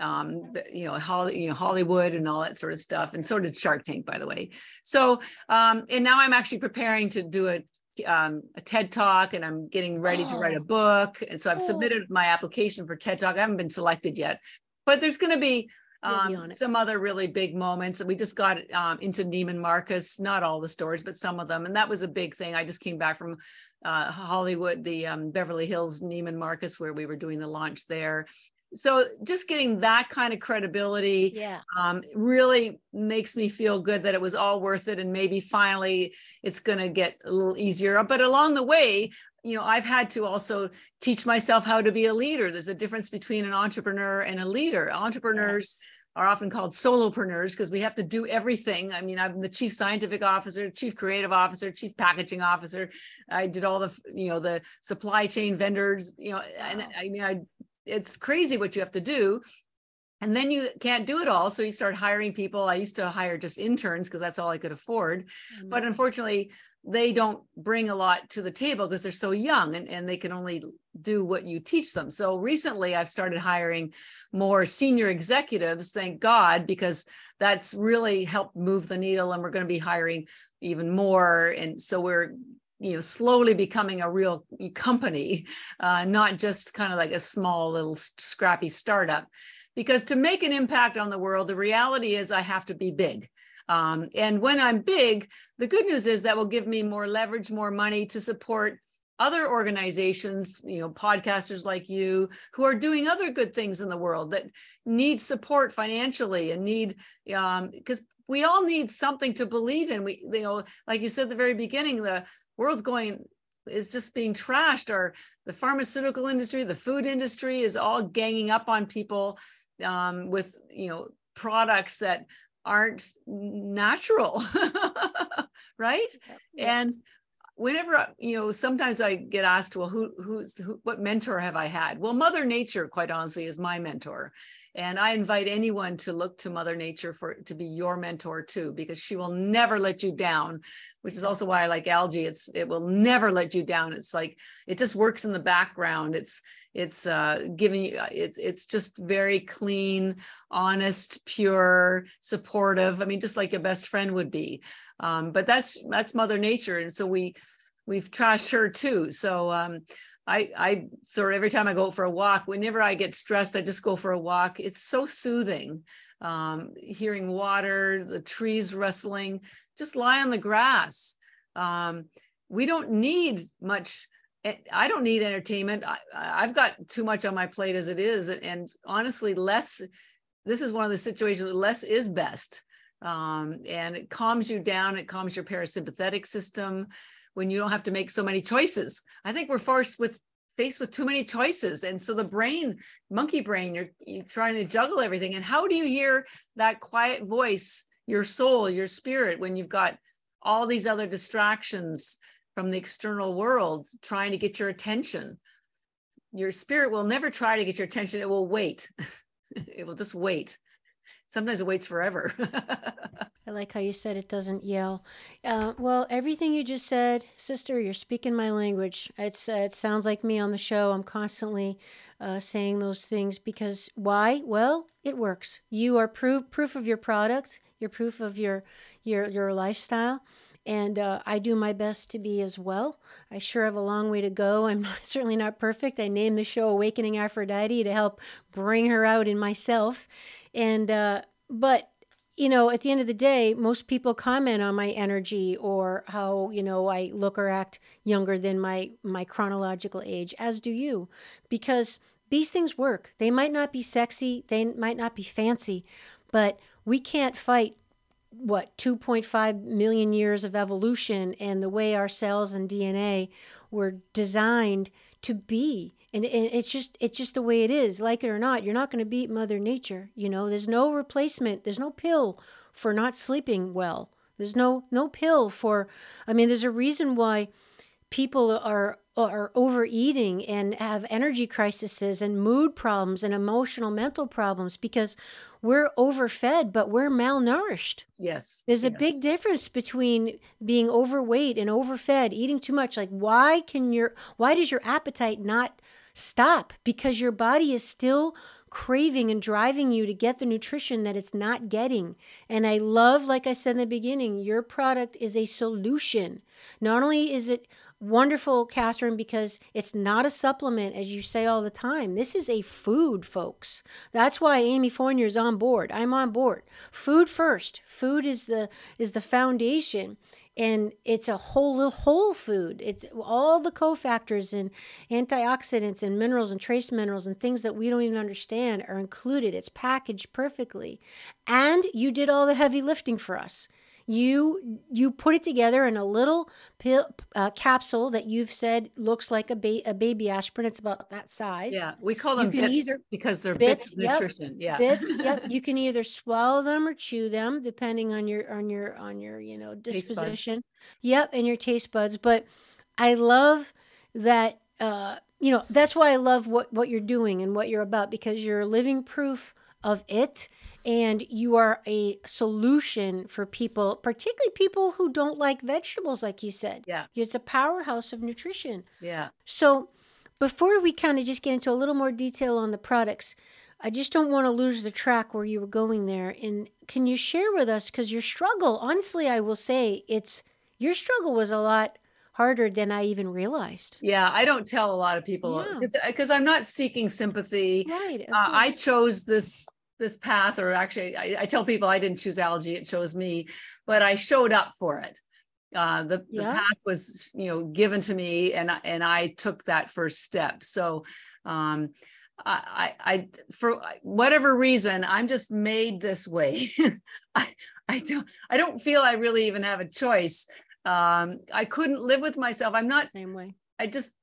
[SPEAKER 1] um, you know, Holly, you know, Hollywood and all that sort of stuff. And so did Shark Tank, by the way. So, um, and now I'm actually preparing to do a, um, a TED talk and I'm getting ready oh. to write a oh. book. And so I've oh. submitted my application for TED talk. I haven't been selected yet, but there's going to be um, some other really big moments. We just got um, into Neiman Marcus, not all the stores, but some of them. And that was a big thing. I just came back from uh, Hollywood, the um, Beverly Hills Neiman Marcus, where we were doing the launch there. So just getting that kind of credibility
[SPEAKER 2] yeah.
[SPEAKER 1] um, really makes me feel good that it was all worth it. And maybe finally it's going to get a little easier. But along the way, you know i've had to also teach myself how to be a leader there's a difference between an entrepreneur and a leader entrepreneurs yes. are often called solopreneurs because we have to do everything i mean i'm the chief scientific officer chief creative officer chief packaging officer i did all the you know the supply chain vendors you know wow. and i mean i it's crazy what you have to do and then you can't do it all so you start hiring people i used to hire just interns because that's all i could afford mm-hmm. but unfortunately they don't bring a lot to the table because they're so young and, and they can only do what you teach them. So recently I've started hiring more senior executives, thank God, because that's really helped move the needle and we're going to be hiring even more. And so we're you know slowly becoming a real company uh, not just kind of like a small little scrappy startup because to make an impact on the world the reality is i have to be big um, and when I'm big, the good news is that will give me more leverage, more money to support other organizations, you know, podcasters like you who are doing other good things in the world that need support financially and need um, because we all need something to believe in. We, you know, like you said at the very beginning, the world's going is just being trashed or the pharmaceutical industry the food industry is all ganging up on people um, with you know products that aren't natural right? Yeah. and whenever you know sometimes i get asked well who who's who, what mentor have i had? Well mother nature quite honestly is my mentor and i invite anyone to look to mother nature for to be your mentor too because she will never let you down which is also why i like algae. It's it will never let you down. It's like it just works in the background. It's it's uh giving you it's it's just very clean honest pure supportive. I mean just like a best friend would be. Um, but that's that's mother nature. And so we we've trashed her too. So um, I, I sort of every time I go for a walk, whenever I get stressed, I just go for a walk. It's so soothing. Um, hearing water, the trees rustling, just lie on the grass. Um, we don't need much. Eh, I don't need entertainment. I, have got too much on my plate as it is. And honestly, less, this is one of the situations, less is best um, and it calms you down. It calms your parasympathetic system when you don't have to make so many choices. I think we're forced with faced with too many choices, and so the brain, monkey brain, you're you're trying to juggle everything. And how do you hear that quiet voice, your soul, your spirit, when you've got all these other distractions from the external world trying to get your attention? Your spirit will never try to get your attention. It will wait. it will just wait sometimes it waits forever.
[SPEAKER 2] I like how you said it doesn't yell. Uh, well, everything you just said, sister, you're speaking my language. It's uh, it sounds like me on the show. I'm constantly uh, saying those things because why? Well, it works. You are proof proof of your product. You're proof of your your your lifestyle. And uh, I do my best to be as well. I sure have a long way to go. I'm not, certainly not perfect. I named the show Awakening Aphrodite to help bring her out in myself. And, uh, but, you know, at the end of the day, most people comment on my energy or how, you know, I look or act younger than my, my chronological age, as do you, because these things work. They might not be sexy, they might not be fancy, but we can't fight what 2.5 million years of evolution and the way our cells and DNA were designed to be. And, and it's just it's just the way it is. Like it or not you're not going to beat mother nature you know? There's no replacement. There's no pill for not sleeping well. There's no no pill for i mean there's a reason why people are are overeating and have energy crises and mood problems and emotional mental problems because we're overfed, but we're malnourished.
[SPEAKER 1] Yes.
[SPEAKER 2] There's a big difference between being overweight and overfed, eating too much. Like why can your why does your appetite not stop? Because your body is still craving and driving you to get the nutrition that it's not getting. And I love, like I said in the beginning, your product is a solution. Not only is it wonderful, Catharine, because it's not a supplement, as you say all the time. This is a food, folks. That's why Amy Fournier is on board. I'm on board. Food first. Food is the is the foundation, and it's a whole whole food. It's all the cofactors and antioxidants and minerals and trace minerals and things that we don't even understand are included. It's packaged perfectly, and you did all the heavy lifting for us you you put it together in a little pill, uh, capsule that you've said looks like a, ba- a baby aspirin. It's about that size.
[SPEAKER 1] Yeah, we call them bits either, because they're bits, bits of yep, nutrition. Yeah,
[SPEAKER 2] bits. Yep, you can either swallow them or chew them, depending on your on your on your you know disposition. Yep, and your taste buds. But I love that. Uh, you know that's why I love what what you're doing and what you're about because you're living proof of it and you are a solution for people, particularly people who don't like vegetables, like you said.
[SPEAKER 1] Yeah.
[SPEAKER 2] It's a powerhouse of nutrition.
[SPEAKER 1] Yeah.
[SPEAKER 2] So before we kind of just get into a little more detail on the products, I just don't want to lose the track where you were going there. And can you share with us, because your struggle, honestly, I will say it's your struggle was a lot harder than I even realized.
[SPEAKER 1] Yeah, I don't tell a lot of people because yeah. I'm not seeking sympathy.
[SPEAKER 2] Right.
[SPEAKER 1] Uh, I chose this this path, or actually, I, I, tell people I didn't choose algae; it chose me, but I showed up for it. Uh, the, yeah. the path was, you know, given to me, and and I took that first step. So, um, I, I, for whatever reason, I'm just made this way. I, I don't, I don't feel I really even have a choice. Um, I couldn't live with myself. I'm not
[SPEAKER 2] same way.
[SPEAKER 1] I just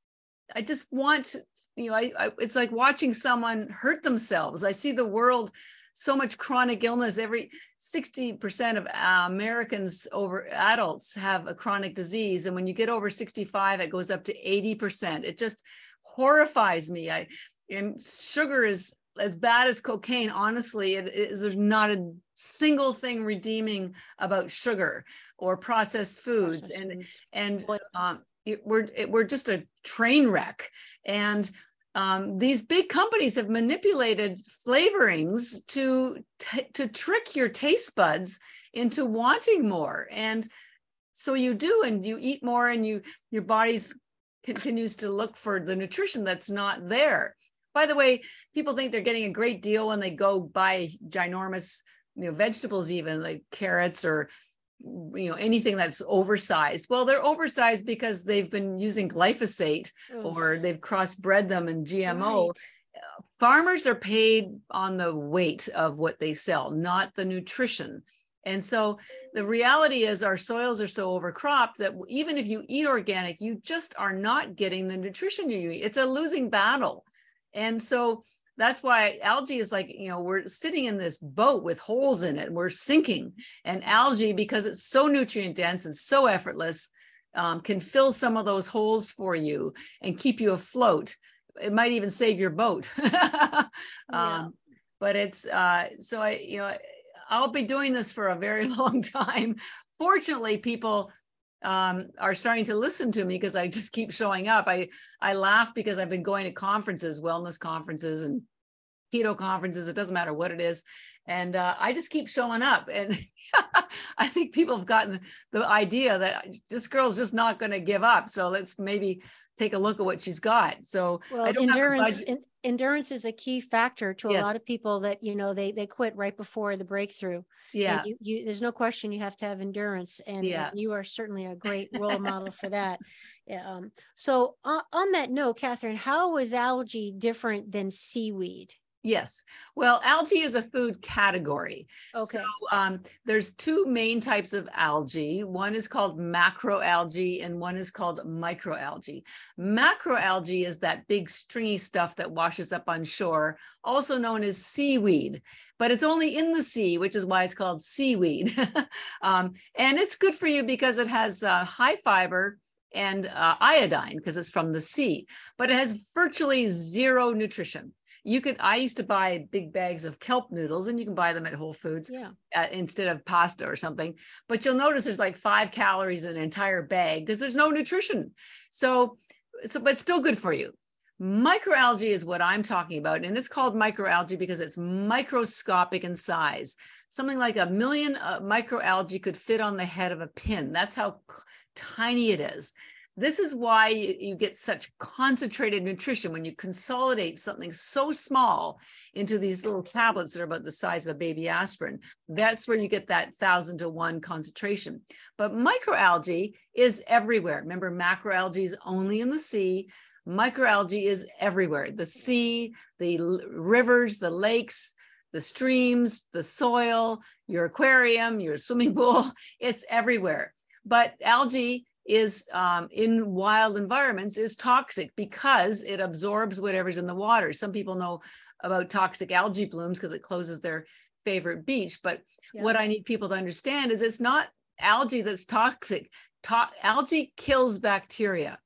[SPEAKER 1] I just want, you know, I, I, it's like watching someone hurt themselves. I see the world so much chronic illness. Every 60% of uh, Americans over adults have a chronic disease. And when you get over 65, it goes up to 80%. It just horrifies me. I, and sugar is as bad as cocaine. Honestly, it is, there's not a single thing redeeming about sugar or processed foods. Processed and, foods. and, um, it, we're, it, we're just a train wreck. And um, these big companies have manipulated flavorings to to trick your taste buds into wanting more and so you do and you eat more and you your body's continues to look for the nutrition that's not there by the way people think they're getting a great deal when they go buy ginormous you know vegetables even like carrots or you know anything that's oversized. Well they're oversized because they've been using glyphosate or they've crossbred them in gmo right. farmers are paid on the weight of what they sell not the nutrition. And so the reality is our soils are so overcropped that even if you eat organic you just are not getting the nutrition you need. It's a losing battle. And so that's why algae is like you know we're sitting in this boat with holes in it we're sinking. And algae because it's so nutrient dense and so effortless um, can fill some of those holes for you and keep you afloat. It might even save your boat. Yeah. um, but it's uh, so i you know i'll be doing this for a very long time. Fortunately people um, are starting to listen to me because I just keep showing up. I I laugh because I've been going to conferences, wellness conferences, and keto conferences. It doesn't matter what it is, and uh, I just keep showing up. And I think people have gotten the idea that this girl's just not going to give up. So let's maybe take a look at what she's got. So
[SPEAKER 2] well, endurance endurance is a key factor to a yes. lot of people that you know they they quit right before the breakthrough
[SPEAKER 1] yeah
[SPEAKER 2] you, you, there's no question you have to have endurance and, yeah. you are certainly a great role model for that um, so uh, on that note catharine how is algae different than seaweed
[SPEAKER 1] Yes. Well, algae is a food category.
[SPEAKER 2] Okay. So
[SPEAKER 1] um, there's two main types of algae. One is called macroalgae and one is called microalgae. Macroalgae is that big stringy stuff that washes up on shore, also known as seaweed. But it's only in the sea, which is why it's called seaweed. um, and it's good for you because it has uh, high fiber and uh, iodine because it's from the sea, but it has virtually zero nutrition you could i used to buy big bags of kelp noodles and you can buy them at whole foods
[SPEAKER 2] yeah.
[SPEAKER 1] uh, instead of pasta or something. But you'll notice there's like five calories in an entire bag because there's no nutrition. So so but still good for you. Microalgae is what i'm talking about and it's called microalgae because it's microscopic in size. Something like a million uh, microalgae could fit on the head of a pin. That's how tiny it is this is why you get such concentrated nutrition when you consolidate something so small into these little tablets that are about the size of a baby aspirin. That's where you get that thousand to one concentration. But microalgae is everywhere. Remember, macroalgae is only in the sea. Microalgae is everywhere the sea, the rivers, the lakes, the streams, the soil, your aquarium, your swimming pool. It's everywhere. But algae is um, in wild environments is toxic because it absorbs whatever's in the water. Some people know about toxic algae blooms because it closes their favorite beach. But yeah. what I need people to understand is it's not algae that's toxic. To- algae kills bacteria.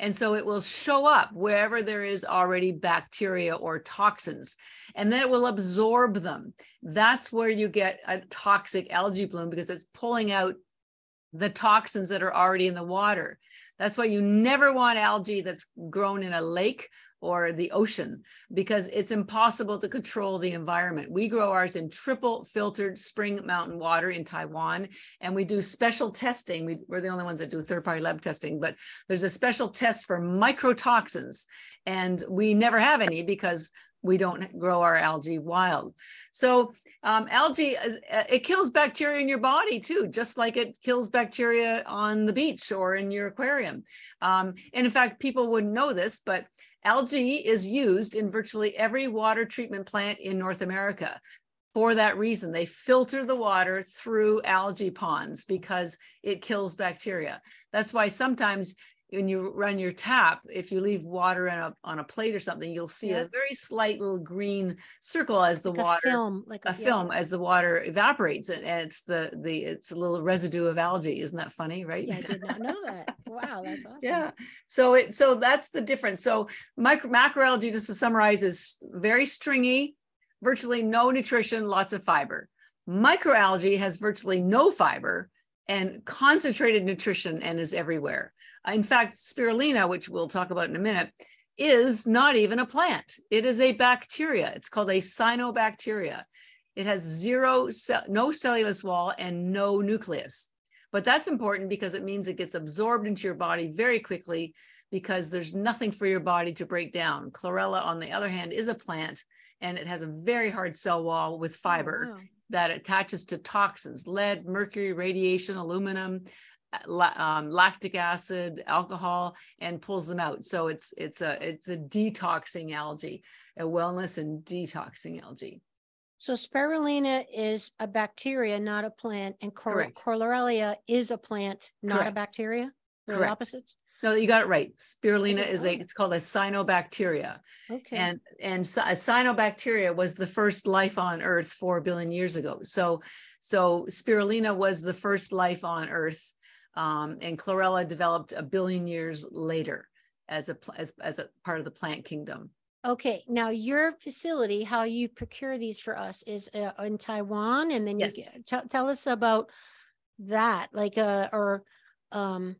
[SPEAKER 1] And so it will show up wherever there is already bacteria or toxins, and then it will absorb them. That's where you get a toxic algae bloom because it's pulling out the toxins that are already in the water. That's why you never want algae that's grown in a lake or the ocean because it's impossible to control the environment. We grow ours in triple filtered spring mountain water in Taiwan, and we do special testing. We, are the only ones that do third party lab testing, but there's a special test for mycotoxins, and we never have any because we don't grow our algae wild. So um, algae, uh, it kills bacteria in your body too, just like it kills bacteria on the beach or in your aquarium. Um, and in fact, people wouldn't know this, but algae is used in virtually every water treatment plant in North America. For that reason, they filter the water through algae ponds because it kills bacteria. That's why sometimes when you run your tap, if you leave water in a, on a plate or something, you'll see
[SPEAKER 2] Yeah.
[SPEAKER 1] a very slight little green circle as the
[SPEAKER 2] like
[SPEAKER 1] water
[SPEAKER 2] a film, like
[SPEAKER 1] a
[SPEAKER 2] yeah.
[SPEAKER 1] film as the water evaporates and and it's the the it's a little residue of algae isn't that funny right
[SPEAKER 2] Yeah, I did not know that. Wow, that's awesome.
[SPEAKER 1] yeah so it so that's the difference so micro macroalgae just to summarize is very stringy virtually no nutrition lots of fiber microalgae has virtually no fiber and concentrated nutrition and is everywhere in fact spirulina which we'll talk about in a minute is not even a plant it is a bacteria it's called a cyanobacteria it has zero no cellulose wall and no nucleus but that's important because it means it gets absorbed into your body very quickly because there's nothing for your body to break down. Chlorella, on the other hand, is a plant and it has a very hard cell wall with
[SPEAKER 2] Oh,
[SPEAKER 1] fiber
[SPEAKER 2] wow.
[SPEAKER 1] that attaches to toxins, lead, mercury, radiation, aluminum, um, lactic acid, alcohol, and pulls them out. So it's it's a it's a detoxing algae, a wellness and detoxing algae.
[SPEAKER 2] So spirulina is a bacteria, not a plant, and
[SPEAKER 1] Correct.
[SPEAKER 2] Chlorella is a plant, not a bacteria. They're the
[SPEAKER 1] Correct.
[SPEAKER 2] opposites.
[SPEAKER 1] No, you got it right. Spirulina is a it's called a cyanobacteria.
[SPEAKER 2] Okay.
[SPEAKER 1] and and cy- cyanobacteria was the first life on earth 4 billion years ago so so spirulina was the first life on earth um, and chlorella developed a billion years later as a as, as a part of the plant kingdom
[SPEAKER 2] Okay, now your facility, how you procure these for us is uh, in Taiwan, and then
[SPEAKER 1] Yes.
[SPEAKER 2] you tell tell us about that, like uh, or um,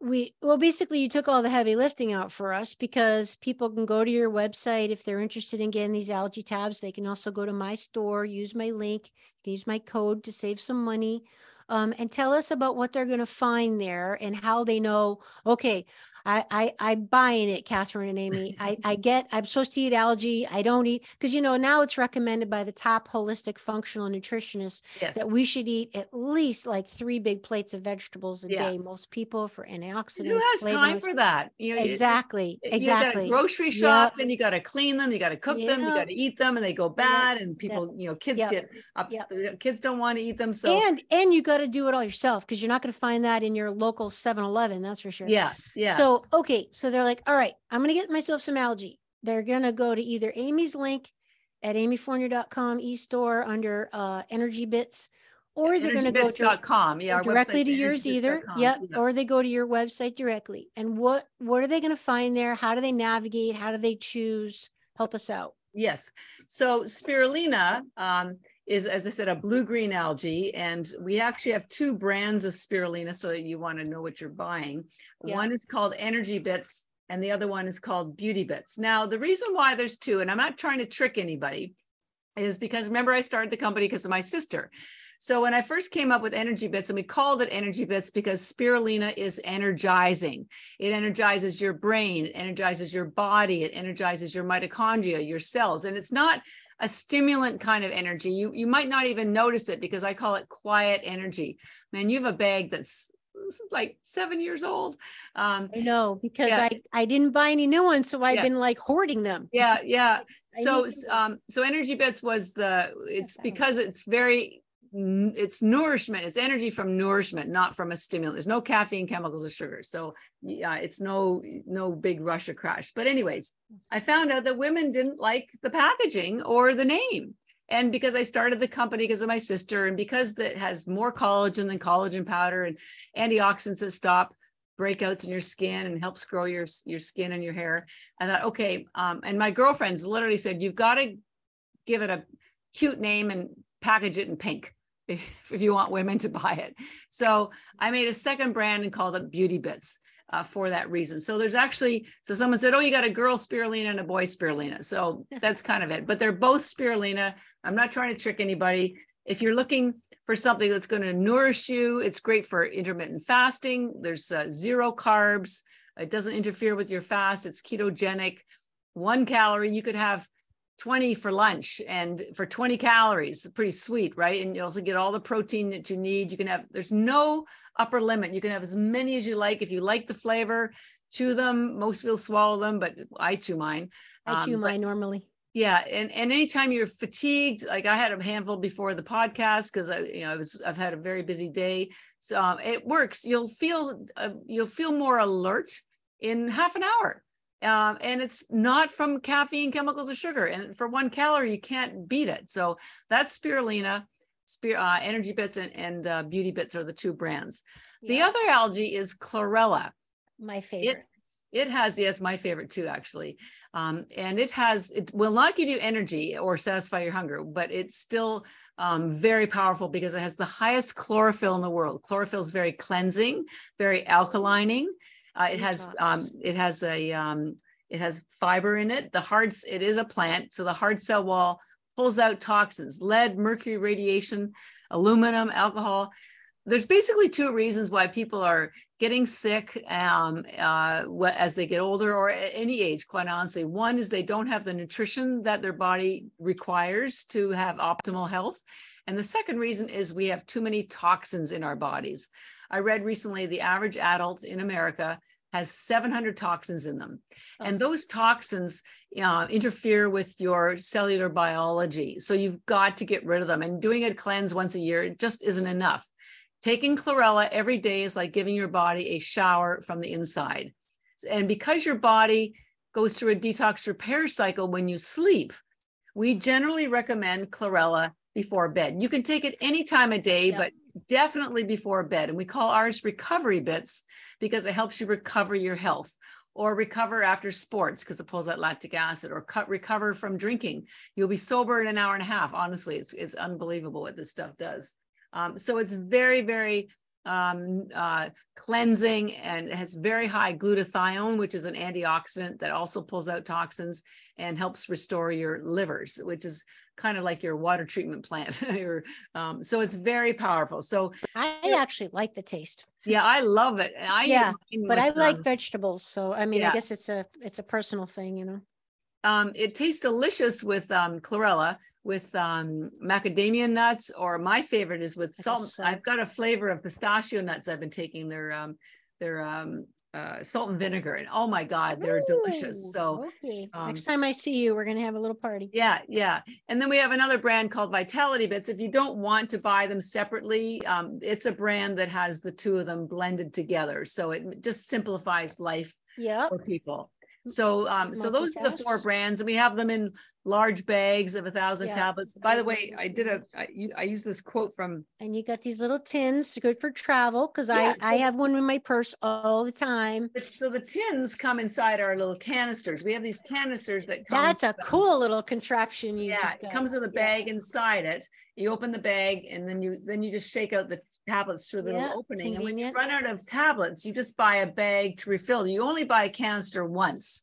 [SPEAKER 2] we well basically you took all the heavy lifting out for us because people can go to your website if they're interested in getting these algae tabs. They can also go to my store, use my link, use my code to save some money. Um, and tell us about what they're going to find there and how they know okay I, I I'm buying it, Catharine and Amy. I, I get I'm supposed to eat algae. I don't eat because you know now it's recommended by the top holistic functional nutritionists
[SPEAKER 1] yes
[SPEAKER 2] that we should eat at least like three big plates of vegetables a
[SPEAKER 1] Yeah.
[SPEAKER 2] day. Most people for antioxidants.
[SPEAKER 1] who has time for that you know, you-
[SPEAKER 2] exactly,
[SPEAKER 1] you got
[SPEAKER 2] exactly.
[SPEAKER 1] to grocery
[SPEAKER 2] Yep.
[SPEAKER 1] shop and you got to clean them you got to cook them you got to eat them and they go bad and people you know kids
[SPEAKER 2] Yep.
[SPEAKER 1] get up
[SPEAKER 2] Yep.
[SPEAKER 1] kids don't want to eat them so
[SPEAKER 2] and and you got to do it all yourself because you're not going to find that in your local 7-Eleven. That's for sure.
[SPEAKER 1] yeah yeah
[SPEAKER 2] So, okay. So they're like, all right, I'm going to get myself some algae. They're going to go to either Amy's link at amyfournier.com e-store under uh, energy bits, or they're going to go to
[SPEAKER 1] energybits.com yeah
[SPEAKER 2] directly to yours either. Yep.
[SPEAKER 1] Yeah.
[SPEAKER 2] Or they go to your website directly. And what, what are they going to find there? How do they navigate? How do they choose? Help us out.
[SPEAKER 1] Yes. So spirulina um, is, as I said, a blue-green algae, and we actually have two brands of spirulina. So you want to know what you're buying.
[SPEAKER 2] Yeah.
[SPEAKER 1] One is called Energy Bits, and the other one is called Beauty Bits. Now, the reason why there's two, and I'm not trying to trick anybody, is because remember I started the company because of my sister. So when I first came up with Energy Bits, and we called it Energy Bits because spirulina is energizing. It energizes your brain, it energizes your body, it energizes your mitochondria, your cells, and it's not a stimulant kind of energy. You you might not even notice it because I call it quiet energy. Man, you have a bag that's like seven years old. Um,
[SPEAKER 2] I know because
[SPEAKER 1] Yeah.
[SPEAKER 2] I, I didn't buy any new ones. So I've
[SPEAKER 1] Yeah.
[SPEAKER 2] been like hoarding them.
[SPEAKER 1] yeah, yeah. So
[SPEAKER 2] need
[SPEAKER 1] s-
[SPEAKER 2] to-
[SPEAKER 1] um so energy bits was the it's because it's very it's nourishment it's energy from nourishment not from a stimulant. There's no caffeine chemicals or sugar so yeah it's no no big rush or crash. But anyways i found out that women didn't like the packaging or the name. And because i started the company because of my sister and because that has more collagen than collagen powder and antioxidants that stop breakouts in your skin and helps grow your your skin and your hair I thought, okay. Um, and my girlfriends literally said, you've got to give it a cute name and package it in pink if, if you want women to buy it. So I made a second brand and called it Beauty Bits uh, for that reason. So there's actually, so someone said, oh, you got a girl spirulina and a boy spirulina. So that's kind of it. But they're both spirulina. I'm not trying to trick anybody. If you're looking for something that's going to nourish you, it's great for intermittent fasting. There's uh, zero carbs. It doesn't interfere with your fast. It's ketogenic. One calorie, you could have 20 for lunch and for 20 calories, pretty sweet, right? And you also get all the protein that you need. You can have, there's no upper limit. You can have as many as you like. If you like the flavor, chew them. Most people swallow them, but I chew mine.
[SPEAKER 2] I chew
[SPEAKER 1] Um, but-
[SPEAKER 2] mine normally.
[SPEAKER 1] Yeah, and and anytime you're fatigued, like I had a handful before the podcast because I, you know, I was I've had a very busy day, so um, it works. You'll feel uh, you'll feel more alert in half an hour, um, and it's not from caffeine, chemicals, or sugar. And for one calorie, you can't beat it. So that's spirulina, spir- uh, Energy Bits, and, and uh, Beauty Bits are the two brands. The other algae is chlorella.
[SPEAKER 2] My favorite.
[SPEAKER 1] It has, yes, my favorite too, actually. Um, and it has, it will not give you energy or satisfy your hunger, but it's still um, very powerful because it has the highest chlorophyll in the world. Chlorophyll is very cleansing, very alkalining. Uh, it has, um, it has a, um, it has fiber in it. The hard, it is a plant, so the hard cell wall pulls out toxins, lead, mercury, radiation, aluminum, alcohol there's basically two reasons why people are getting sick um, uh, as they get older or at any age, quite honestly. One is they don't have the nutrition that their body requires to have optimal health. And the second reason is we have too many toxins in our bodies. I read recently the average adult in America has 700 toxins in them. And those toxins uh, interfere with your cellular biology. So you've got to get rid of them. And doing a cleanse once a year just isn't enough. Taking chlorella every day is like giving your body a shower from the inside. And because your body goes through a detox repair cycle when you sleep, we generally recommend chlorella before bed. You can take it any time of day,
[SPEAKER 2] Yep.
[SPEAKER 1] but definitely before bed. And we call ours recovery bits because it helps you recover your health or recover after sports because it pulls out lactic acid or cut recover from drinking. You'll be sober in an hour and a half. Honestly, it's it's unbelievable what this stuff does. Um, so it's very, very um, uh, cleansing and has very high glutathione, which is an antioxidant that also pulls out toxins and helps restore your livers, which is kind of like your water treatment plant. Your, um, so it's very powerful. So
[SPEAKER 2] I actually like the taste,
[SPEAKER 1] yeah, I love it. I
[SPEAKER 2] Yeah, but I like
[SPEAKER 1] um,
[SPEAKER 2] vegetables. So I mean,
[SPEAKER 1] yeah.
[SPEAKER 2] I guess it's a it's a personal thing, you know.
[SPEAKER 1] Um, it tastes delicious with um, chlorella, with um, macadamia nuts, or my favorite is with salt. I've got a flavor of pistachio nuts. I've been taking their um, their um, uh, salt and vinegar, and oh my god, they're delicious. So
[SPEAKER 2] okay,
[SPEAKER 1] um,
[SPEAKER 2] next time I see you, we're gonna have a little party.
[SPEAKER 1] yeah, yeah. And then we have another brand called Vitality Bits. If you don't want to buy them separately, um, it's a brand that has the two of them blended together. So it just simplifies life
[SPEAKER 2] Yep.
[SPEAKER 1] for people. So, um, so those are the four brands, and we have them in large bags of a thousand
[SPEAKER 2] Yeah,
[SPEAKER 1] tablets. By the way, I did a. I, I used this quote from,
[SPEAKER 2] And you got these little tins, good for travel, because
[SPEAKER 1] Yeah,
[SPEAKER 2] I I have one in my purse all the time.
[SPEAKER 1] so the tins come inside our little canisters. We have these canisters that come.
[SPEAKER 2] That's a cool little contraption you
[SPEAKER 1] Yeah,
[SPEAKER 2] just
[SPEAKER 1] it comes with a
[SPEAKER 2] Yeah.
[SPEAKER 1] bag inside it. You open the bag and then you, then you just shake out the tablets through the
[SPEAKER 2] Yeah,
[SPEAKER 1] little opening. And when you run out of tablets, you just buy a bag to refill. You only buy a canister once.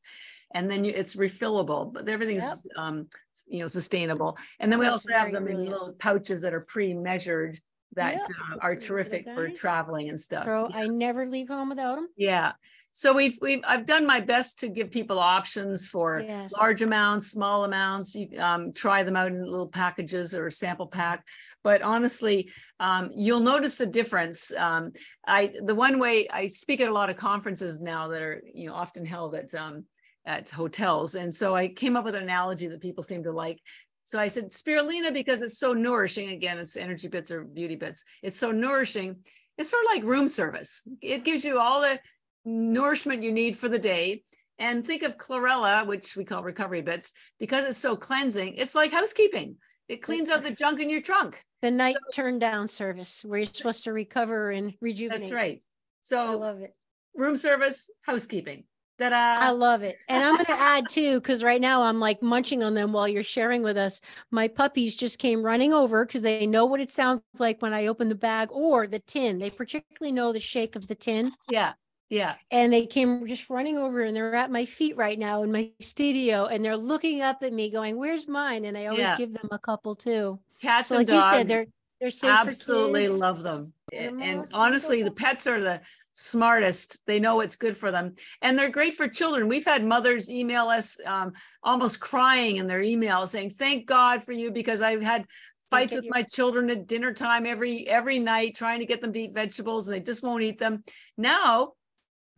[SPEAKER 1] And then you, it's refillable, but everything's, um, you know, sustainable. And then we
[SPEAKER 2] That's
[SPEAKER 1] also have them in little pouches that are pre-measured that
[SPEAKER 2] Yeah,
[SPEAKER 1] uh, are
[SPEAKER 2] these
[SPEAKER 1] terrific for traveling and stuff.
[SPEAKER 2] Girl, I never leave home without them.
[SPEAKER 1] Yeah. So we've, we've, I've done my best to give people options for large amounts, small amounts. You um, try them out in little packages or sample pack. But honestly, um, you'll notice the difference. Um, I the one way I speak at a lot of conferences now that are you know often held at um, at hotels, and so I came up with an analogy that people seem to like. So I said spirulina because it's so nourishing. Again, it's energy bits or beauty bits. It's so nourishing. It's sort of like room service. It gives you all the nourishment you need for the day. And think of chlorella, which we call recovery bits, because it's so cleansing. It's like housekeeping. It cleans out the junk in your trunk.
[SPEAKER 2] The night turn down service where you're supposed to recover and rejuvenate.
[SPEAKER 1] That's right. So I
[SPEAKER 2] love it.
[SPEAKER 1] room service, housekeeping.
[SPEAKER 2] I
[SPEAKER 1] Ta-da.
[SPEAKER 2] love it. And I'm going to add too, because right now I'm like munching on them while you're sharing with us. My puppies just came running over because they know what it sounds like when I open the bag or the tin. They particularly know the shake of the tin.
[SPEAKER 1] Yeah. Yeah.
[SPEAKER 2] And they came just running over and they're at my feet right now in my studio and they're looking up at me going, Where's mine? And I always
[SPEAKER 1] Yeah.
[SPEAKER 2] give them a couple too.
[SPEAKER 1] Cats
[SPEAKER 2] So
[SPEAKER 1] and
[SPEAKER 2] like you said, they're they're safe
[SPEAKER 1] absolutely love them.
[SPEAKER 2] They're
[SPEAKER 1] And honestly, the pets are the smartest. They know what's good for them. And they're great for children. We've had mothers email us um, almost crying in their email saying, Thank God for you because I've had fights with my children at dinner time every every night trying to get them to eat vegetables and they just won't eat them. Now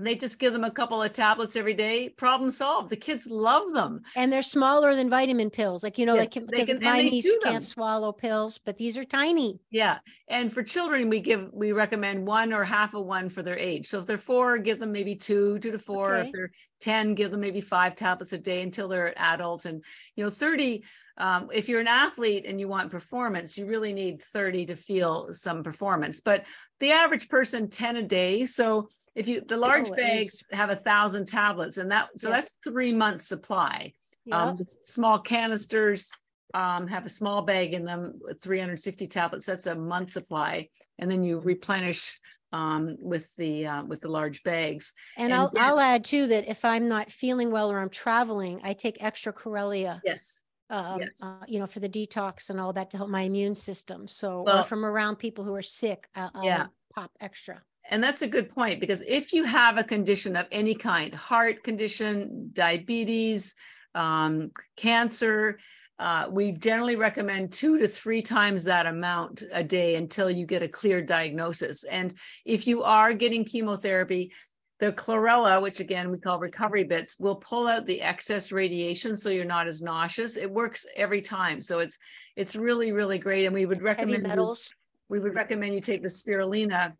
[SPEAKER 1] they just give them a couple of tablets every day. Problem solved. The kids love them.
[SPEAKER 2] And they're smaller than vitamin pills. Like you know yes, like because can, my niece can't swallow pills but these are tiny.
[SPEAKER 1] Yeah. And for children we give we recommend one or half of one for their age. So if they're four give them maybe two two to four. Okay. if they're 10 give them maybe five tablets a day until they're adults. and you know 30 um, if you're an athlete and you want performance, you really need 30 to feel some performance. But the average person 10 a day. So if you the large oh, bags have a thousand tablets, and that so that's three months supply. Um, small canisters um, have a small bag in them, 360 tablets. That's a month supply, and then you replenish um, with the uh, with the large bags.
[SPEAKER 2] And, and I'll then, I'll add too that if I'm not feeling well or I'm traveling, I take extra chlorella.
[SPEAKER 1] Yes.
[SPEAKER 2] Um, yes. Uh, you know, for the detox and all that to help my immune system. So, well, or from around people who are sick, I'll, yeah. pop extra
[SPEAKER 1] and that's a good point because if you have a condition of any kind heart condition diabetes um, cancer uh, we generally recommend two to three times that amount a day until you get a clear diagnosis. And if you are getting chemotherapy the chlorella which again we call recovery bits will pull out the excess radiation so you're not as nauseous. It works every time. So it's it's really really great. And we would recommend
[SPEAKER 2] Heavy metals.
[SPEAKER 1] You, we would recommend you take the spirulina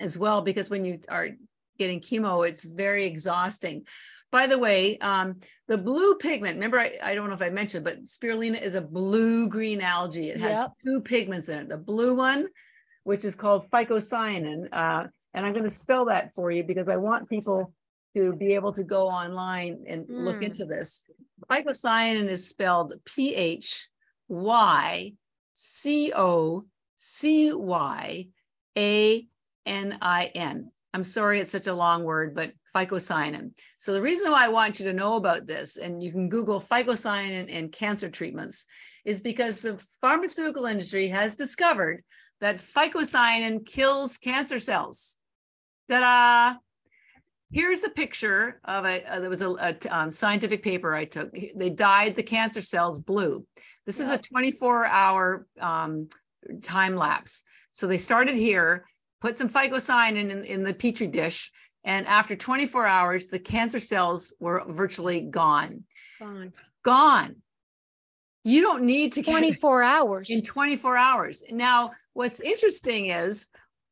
[SPEAKER 1] as well because when you are getting chemo it's very exhausting by the way um, the blue pigment remember I, I don't know if i mentioned but spirulina is a blue green algae it has yep. two pigments in it the blue one which is called phycocyanin uh, and i'm going to spell that for you because i want people to be able to go online and mm. look into this phycocyanin is spelled p-h y c o c y a N-I-N. I'm sorry it's such a long word, but phycocyanin. So the reason why I want you to know about this, and you can Google phycocyanin and cancer treatments, is because the pharmaceutical industry has discovered that phycocyanin kills cancer cells. Ta-da! Here's a picture of a, uh, there was a, a um, scientific paper I took. They dyed the cancer cells blue. This is a 24 hour um, time lapse. So they started here put some phycocyanin in, in the petri dish, and after 24 hours, the cancer cells were virtually gone.
[SPEAKER 2] Gone.
[SPEAKER 1] Gone. You don't need to
[SPEAKER 2] 24 hours.
[SPEAKER 1] In 24 hours. Now, what's interesting is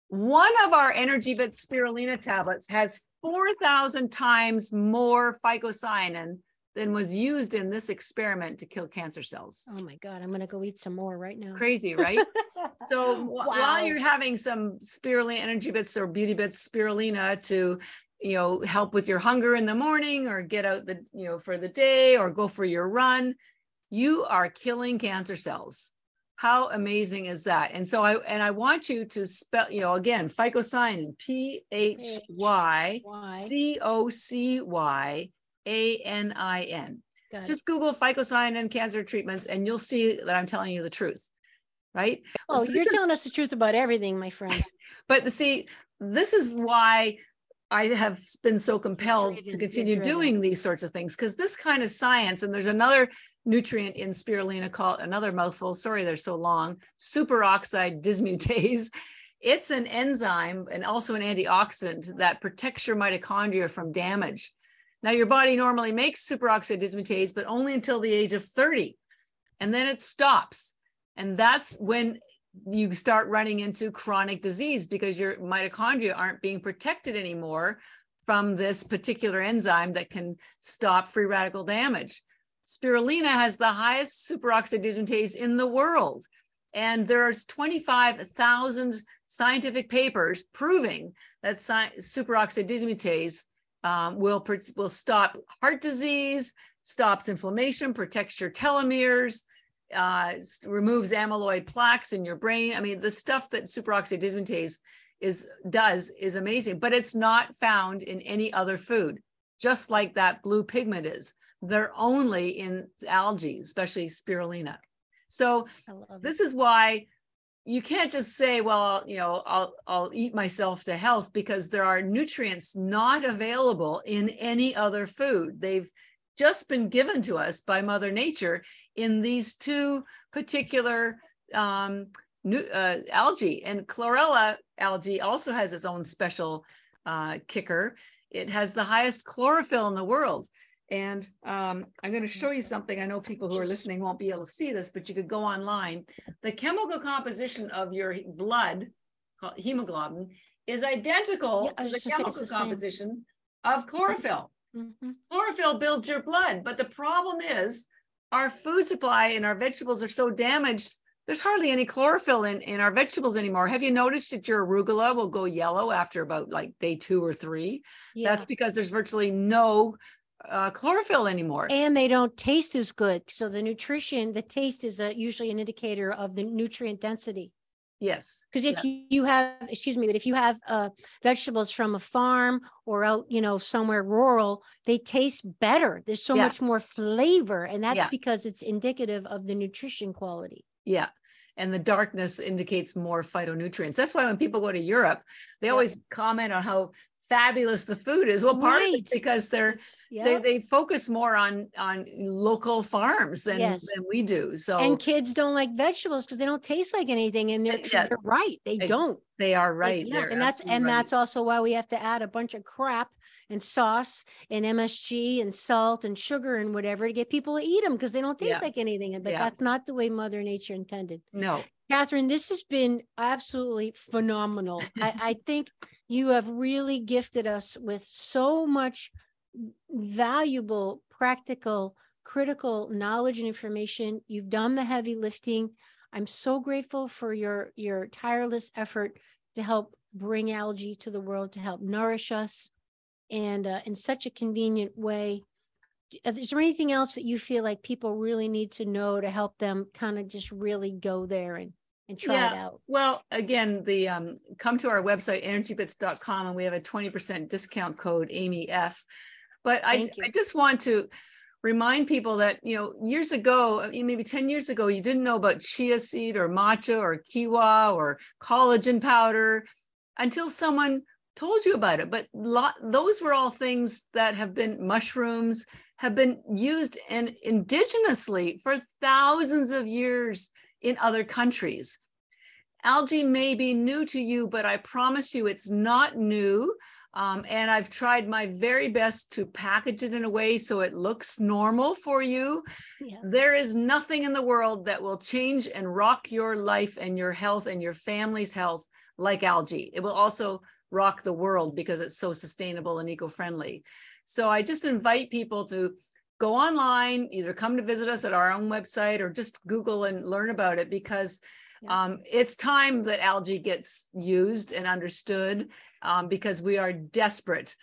[SPEAKER 1] one of our Energy Bit spirulina tablets has 4,000 times more phycocyanin than was used in this experiment to kill cancer cells.
[SPEAKER 2] Oh my God, I'm going to go eat some more right now.
[SPEAKER 1] Crazy, right? so wow. while you're having some spirulina energy bits or beauty bits spirulina to you know help with your hunger in the morning or get out the you know for the day or go for your run you are killing cancer cells how amazing is that and so i and i want you to spell you know again phycocyanin p h y c o c y a n i n just google phycocyanin and cancer treatments and you'll see that i'm telling you the truth right?
[SPEAKER 2] Oh, so you're telling us the truth about everything, my friend.
[SPEAKER 1] But see, this is why I have been so compelled driven, to continue doing these sorts of things because this kind of science, and there's another nutrient in spirulina called another mouthful. Sorry, they're so long. Superoxide dismutase. It's an enzyme and also an antioxidant that protects your mitochondria from damage. Now, your body normally makes superoxide dismutase, but only until the age of 30. And then it stops. And that's when you start running into chronic disease because your mitochondria aren't being protected anymore from this particular enzyme that can stop free radical damage. Spirulina has the highest superoxide dismutase in the world. And there's 25,000 scientific papers proving that superoxide dismutase um, will, will stop heart disease, stops inflammation, protects your telomeres, uh, removes amyloid plaques in your brain. I mean, the stuff that superoxide dismutase is does is amazing, but it's not found in any other food, just like that blue pigment is. They're only in algae, especially spirulina. So this is why you can't just say, well, you know, I'll I'll eat myself to health because there are nutrients not available in any other food. They've just been given to us by Mother Nature in these two particular um, new, uh, algae. And chlorella algae also has its own special uh, kicker. it has the highest chlorophyll in the world. And um, I'm going to show you something. I know people who are listening won't be able to see this, but you could go online. The chemical composition of your blood, hemoglobin, is identical yeah, to the chemical the composition of chlorophyll. Mm-hmm. Chlorophyll builds your blood, but the problem is our food supply and our vegetables are so damaged. There's hardly any chlorophyll in, in our vegetables anymore. Have you noticed that your arugula will go yellow after about like day two or three? Yeah. That's because there's virtually no uh, chlorophyll anymore.
[SPEAKER 2] And they don't taste as good. So the nutrition, the taste is a, usually an indicator of the nutrient density.
[SPEAKER 1] Yes.
[SPEAKER 2] Because if yeah. you have, excuse me, but if you have uh, vegetables from a farm or out, you know, somewhere rural, they taste better. There's so yeah. much more flavor. And that's yeah. because it's indicative of the nutrition quality.
[SPEAKER 1] Yeah. And the darkness indicates more phytonutrients. That's why when people go to Europe, they always comment on how fabulous the food is. Well, part right. of it because they're yeah. they, they focus more on on local farms than, yes. than we do. So
[SPEAKER 2] and kids don't like vegetables because they don't taste like anything, and they're, yeah. they're right. They don't.
[SPEAKER 1] They are right. Like,
[SPEAKER 2] yeah, and that's and right. that's also why we have to add a bunch of crap and sauce and MSG and salt and sugar and whatever to get people to eat them because they don't taste yeah. like anything. But that's not the way Mother Nature intended.
[SPEAKER 1] No.
[SPEAKER 2] Catharine, this has been absolutely phenomenal. I, I think you have really gifted us with so much valuable, practical, critical knowledge and information. You've done the heavy lifting. I'm so grateful for your your tireless effort to help bring algae to the world to help nourish us and uh, in such a convenient way. Is there anything else that you feel like people really need to know to help them kind of just really go there and and try yeah. it out?
[SPEAKER 1] Well, again, the um, come to our website energybits.com and we have a 20% discount code Amy F. But I, I just want to remind people that you know years ago maybe 10 years ago you didn't know about chia seed or matcha or quinoa or collagen powder until someone told you about it but lot, those were all things that have been mushrooms have been used and indigenously for thousands of years in other countries. Algae may be new to you, but I promise you it's not new. Um, and I've tried my very best to package it in a way so it looks normal for you. Yeah. There is nothing in the world that will change and rock your life and your health and your family's health like algae. It will also rock the world because it's so sustainable and eco friendly. So I just invite people to go online, either come to visit us at our own website or just Google and learn about it because yeah. um, it's time that algae gets used and understood um, because we are desperate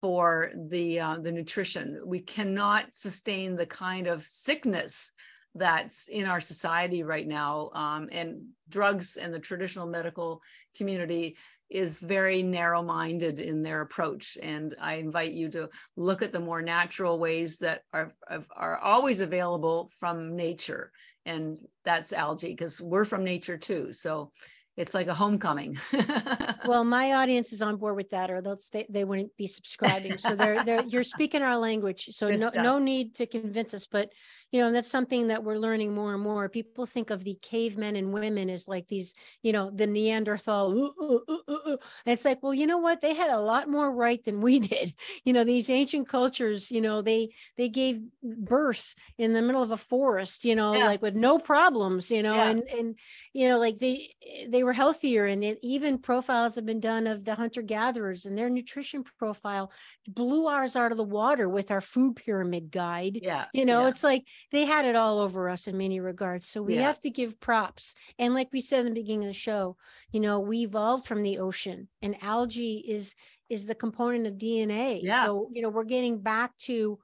[SPEAKER 1] for the uh, the nutrition. We cannot sustain the kind of sickness that's in our society right now, um, and drugs and the traditional medical community is very narrow minded in their approach. And I invite you to look at the more natural ways that are, are always available from nature. And that's algae because we're from nature too. So it's like a homecoming.
[SPEAKER 2] well, my audience is on board with that, or they'll stay, they wouldn't be subscribing. So they're, they're you're speaking our language. So no, no need to convince us. But you know, and that's something that we're learning more and more. People think of the cavemen and women as like these, you know, the Neanderthal. Ooh, ooh, ooh, it's like, well, you know what? They had a lot more right than we did. You know, these ancient cultures, you know, they they gave birth in the middle of a forest, you know, yeah. like with no problems, you know, yeah. and and you know, like they they were healthier, and it, even profiles have been done of the hunter gatherers and their nutrition profile blew ours out of the water with our food pyramid guide.
[SPEAKER 1] Yeah,
[SPEAKER 2] you know,
[SPEAKER 1] yeah.
[SPEAKER 2] it's like they had it all over us in many regards. So we yeah. have to give props. And like we said in the beginning of the show, you know, we evolved from the ocean and algae is is the component of DNA. Yeah. So, you know, we're getting back to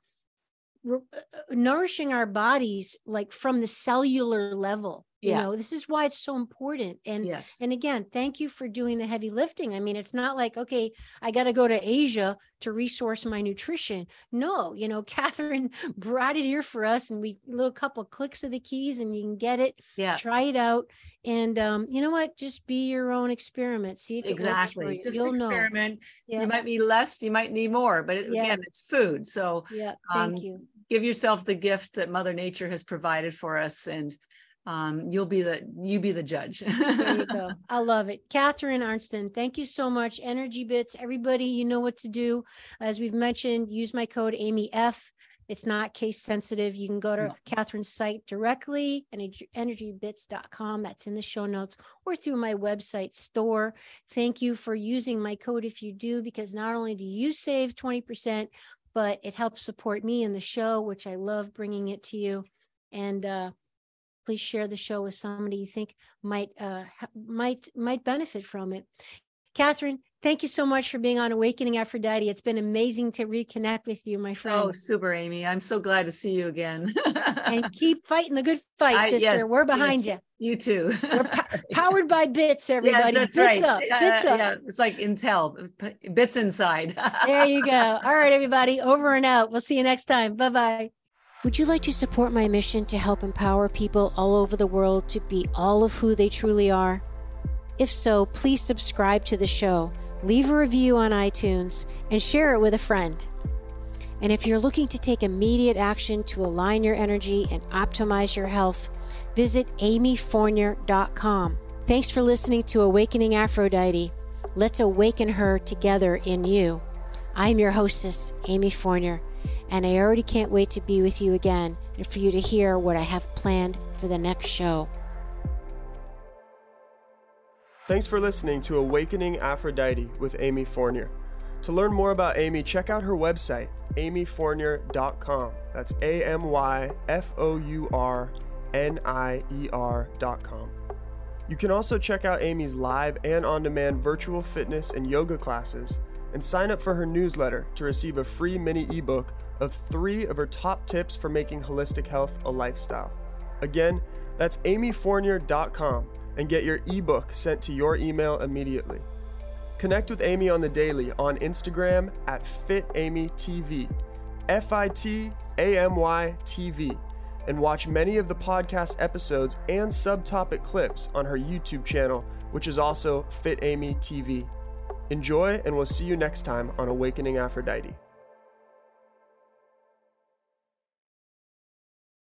[SPEAKER 2] uh, uh, nourishing our bodies like from the cellular level you yeah. know this is why it's so important and yes and again thank you for doing the heavy lifting i mean it's not like okay i got to go to asia to resource my nutrition no you know catharine brought it here for us and we little couple clicks of the keys and you can get it
[SPEAKER 1] yeah
[SPEAKER 2] try it out and um, you know what just be your own experiment see if
[SPEAKER 1] exactly just You'll experiment yeah. you might need less you might need more but it, yeah. again it's food so
[SPEAKER 2] yeah thank um, you
[SPEAKER 1] give yourself the gift that mother nature has provided for us and um, you'll be the you be the judge.
[SPEAKER 2] there you go. I love it. Catharine Arnston, thank you so much. Energy Bits, everybody, you know what to do. As we've mentioned, use my code Amy F. It's not case sensitive. You can go to no. Catharine's site directly, energybits.com. That's in the show notes or through my website store. Thank you for using my code if you do, because not only do you save 20%, but it helps support me in the show, which I love bringing it to you. And uh, please share the show with somebody you think might uh, might might benefit from it. Catharine, thank you so much for being on Awakening Aphrodite. It's been amazing to reconnect with you, my friend.
[SPEAKER 1] Oh, super, Amy. I'm so glad to see you again.
[SPEAKER 2] and keep fighting the good fight, I, sister. Yes, We're behind
[SPEAKER 1] yes. you. You too.
[SPEAKER 2] We're po- powered by bits, everybody. Yes,
[SPEAKER 1] that's
[SPEAKER 2] bits
[SPEAKER 1] right.
[SPEAKER 2] up. Bits uh, up. Yeah,
[SPEAKER 1] it's like Intel, bits inside.
[SPEAKER 2] there you go. All right, everybody. Over and out. We'll see you next time. Bye bye. Would you like to support my mission to help empower people all over the world to be all of who they truly are? If so, please subscribe to the show, leave a review on iTunes, and share it with a friend. And if you're looking to take immediate action to align your energy and optimize your health, visit amyfournier.com. Thanks for listening to Awakening Aphrodite. Let's awaken her together in you. I'm your hostess, Amy Fournier and I already can't wait to be with you again and for you to hear what I have planned for the next show.
[SPEAKER 3] Thanks for listening to Awakening Aphrodite with Amy Fournier. To learn more about Amy, check out her website, amyfournier.com. That's A M Y F O U R N I E R.com. You can also check out Amy's live and on demand virtual fitness and yoga classes and sign up for her newsletter to receive a free mini ebook of three of her top tips for making holistic health a lifestyle. Again, that's amyfournier.com and get your ebook sent to your email immediately. Connect with Amy on the daily on Instagram at FitAmyTV, F I T A M Y TV, and watch many of the podcast episodes and subtopic clips on her YouTube channel, which is also Fit Amy TV. Enjoy, and we'll see you next time on Awakening Aphrodite.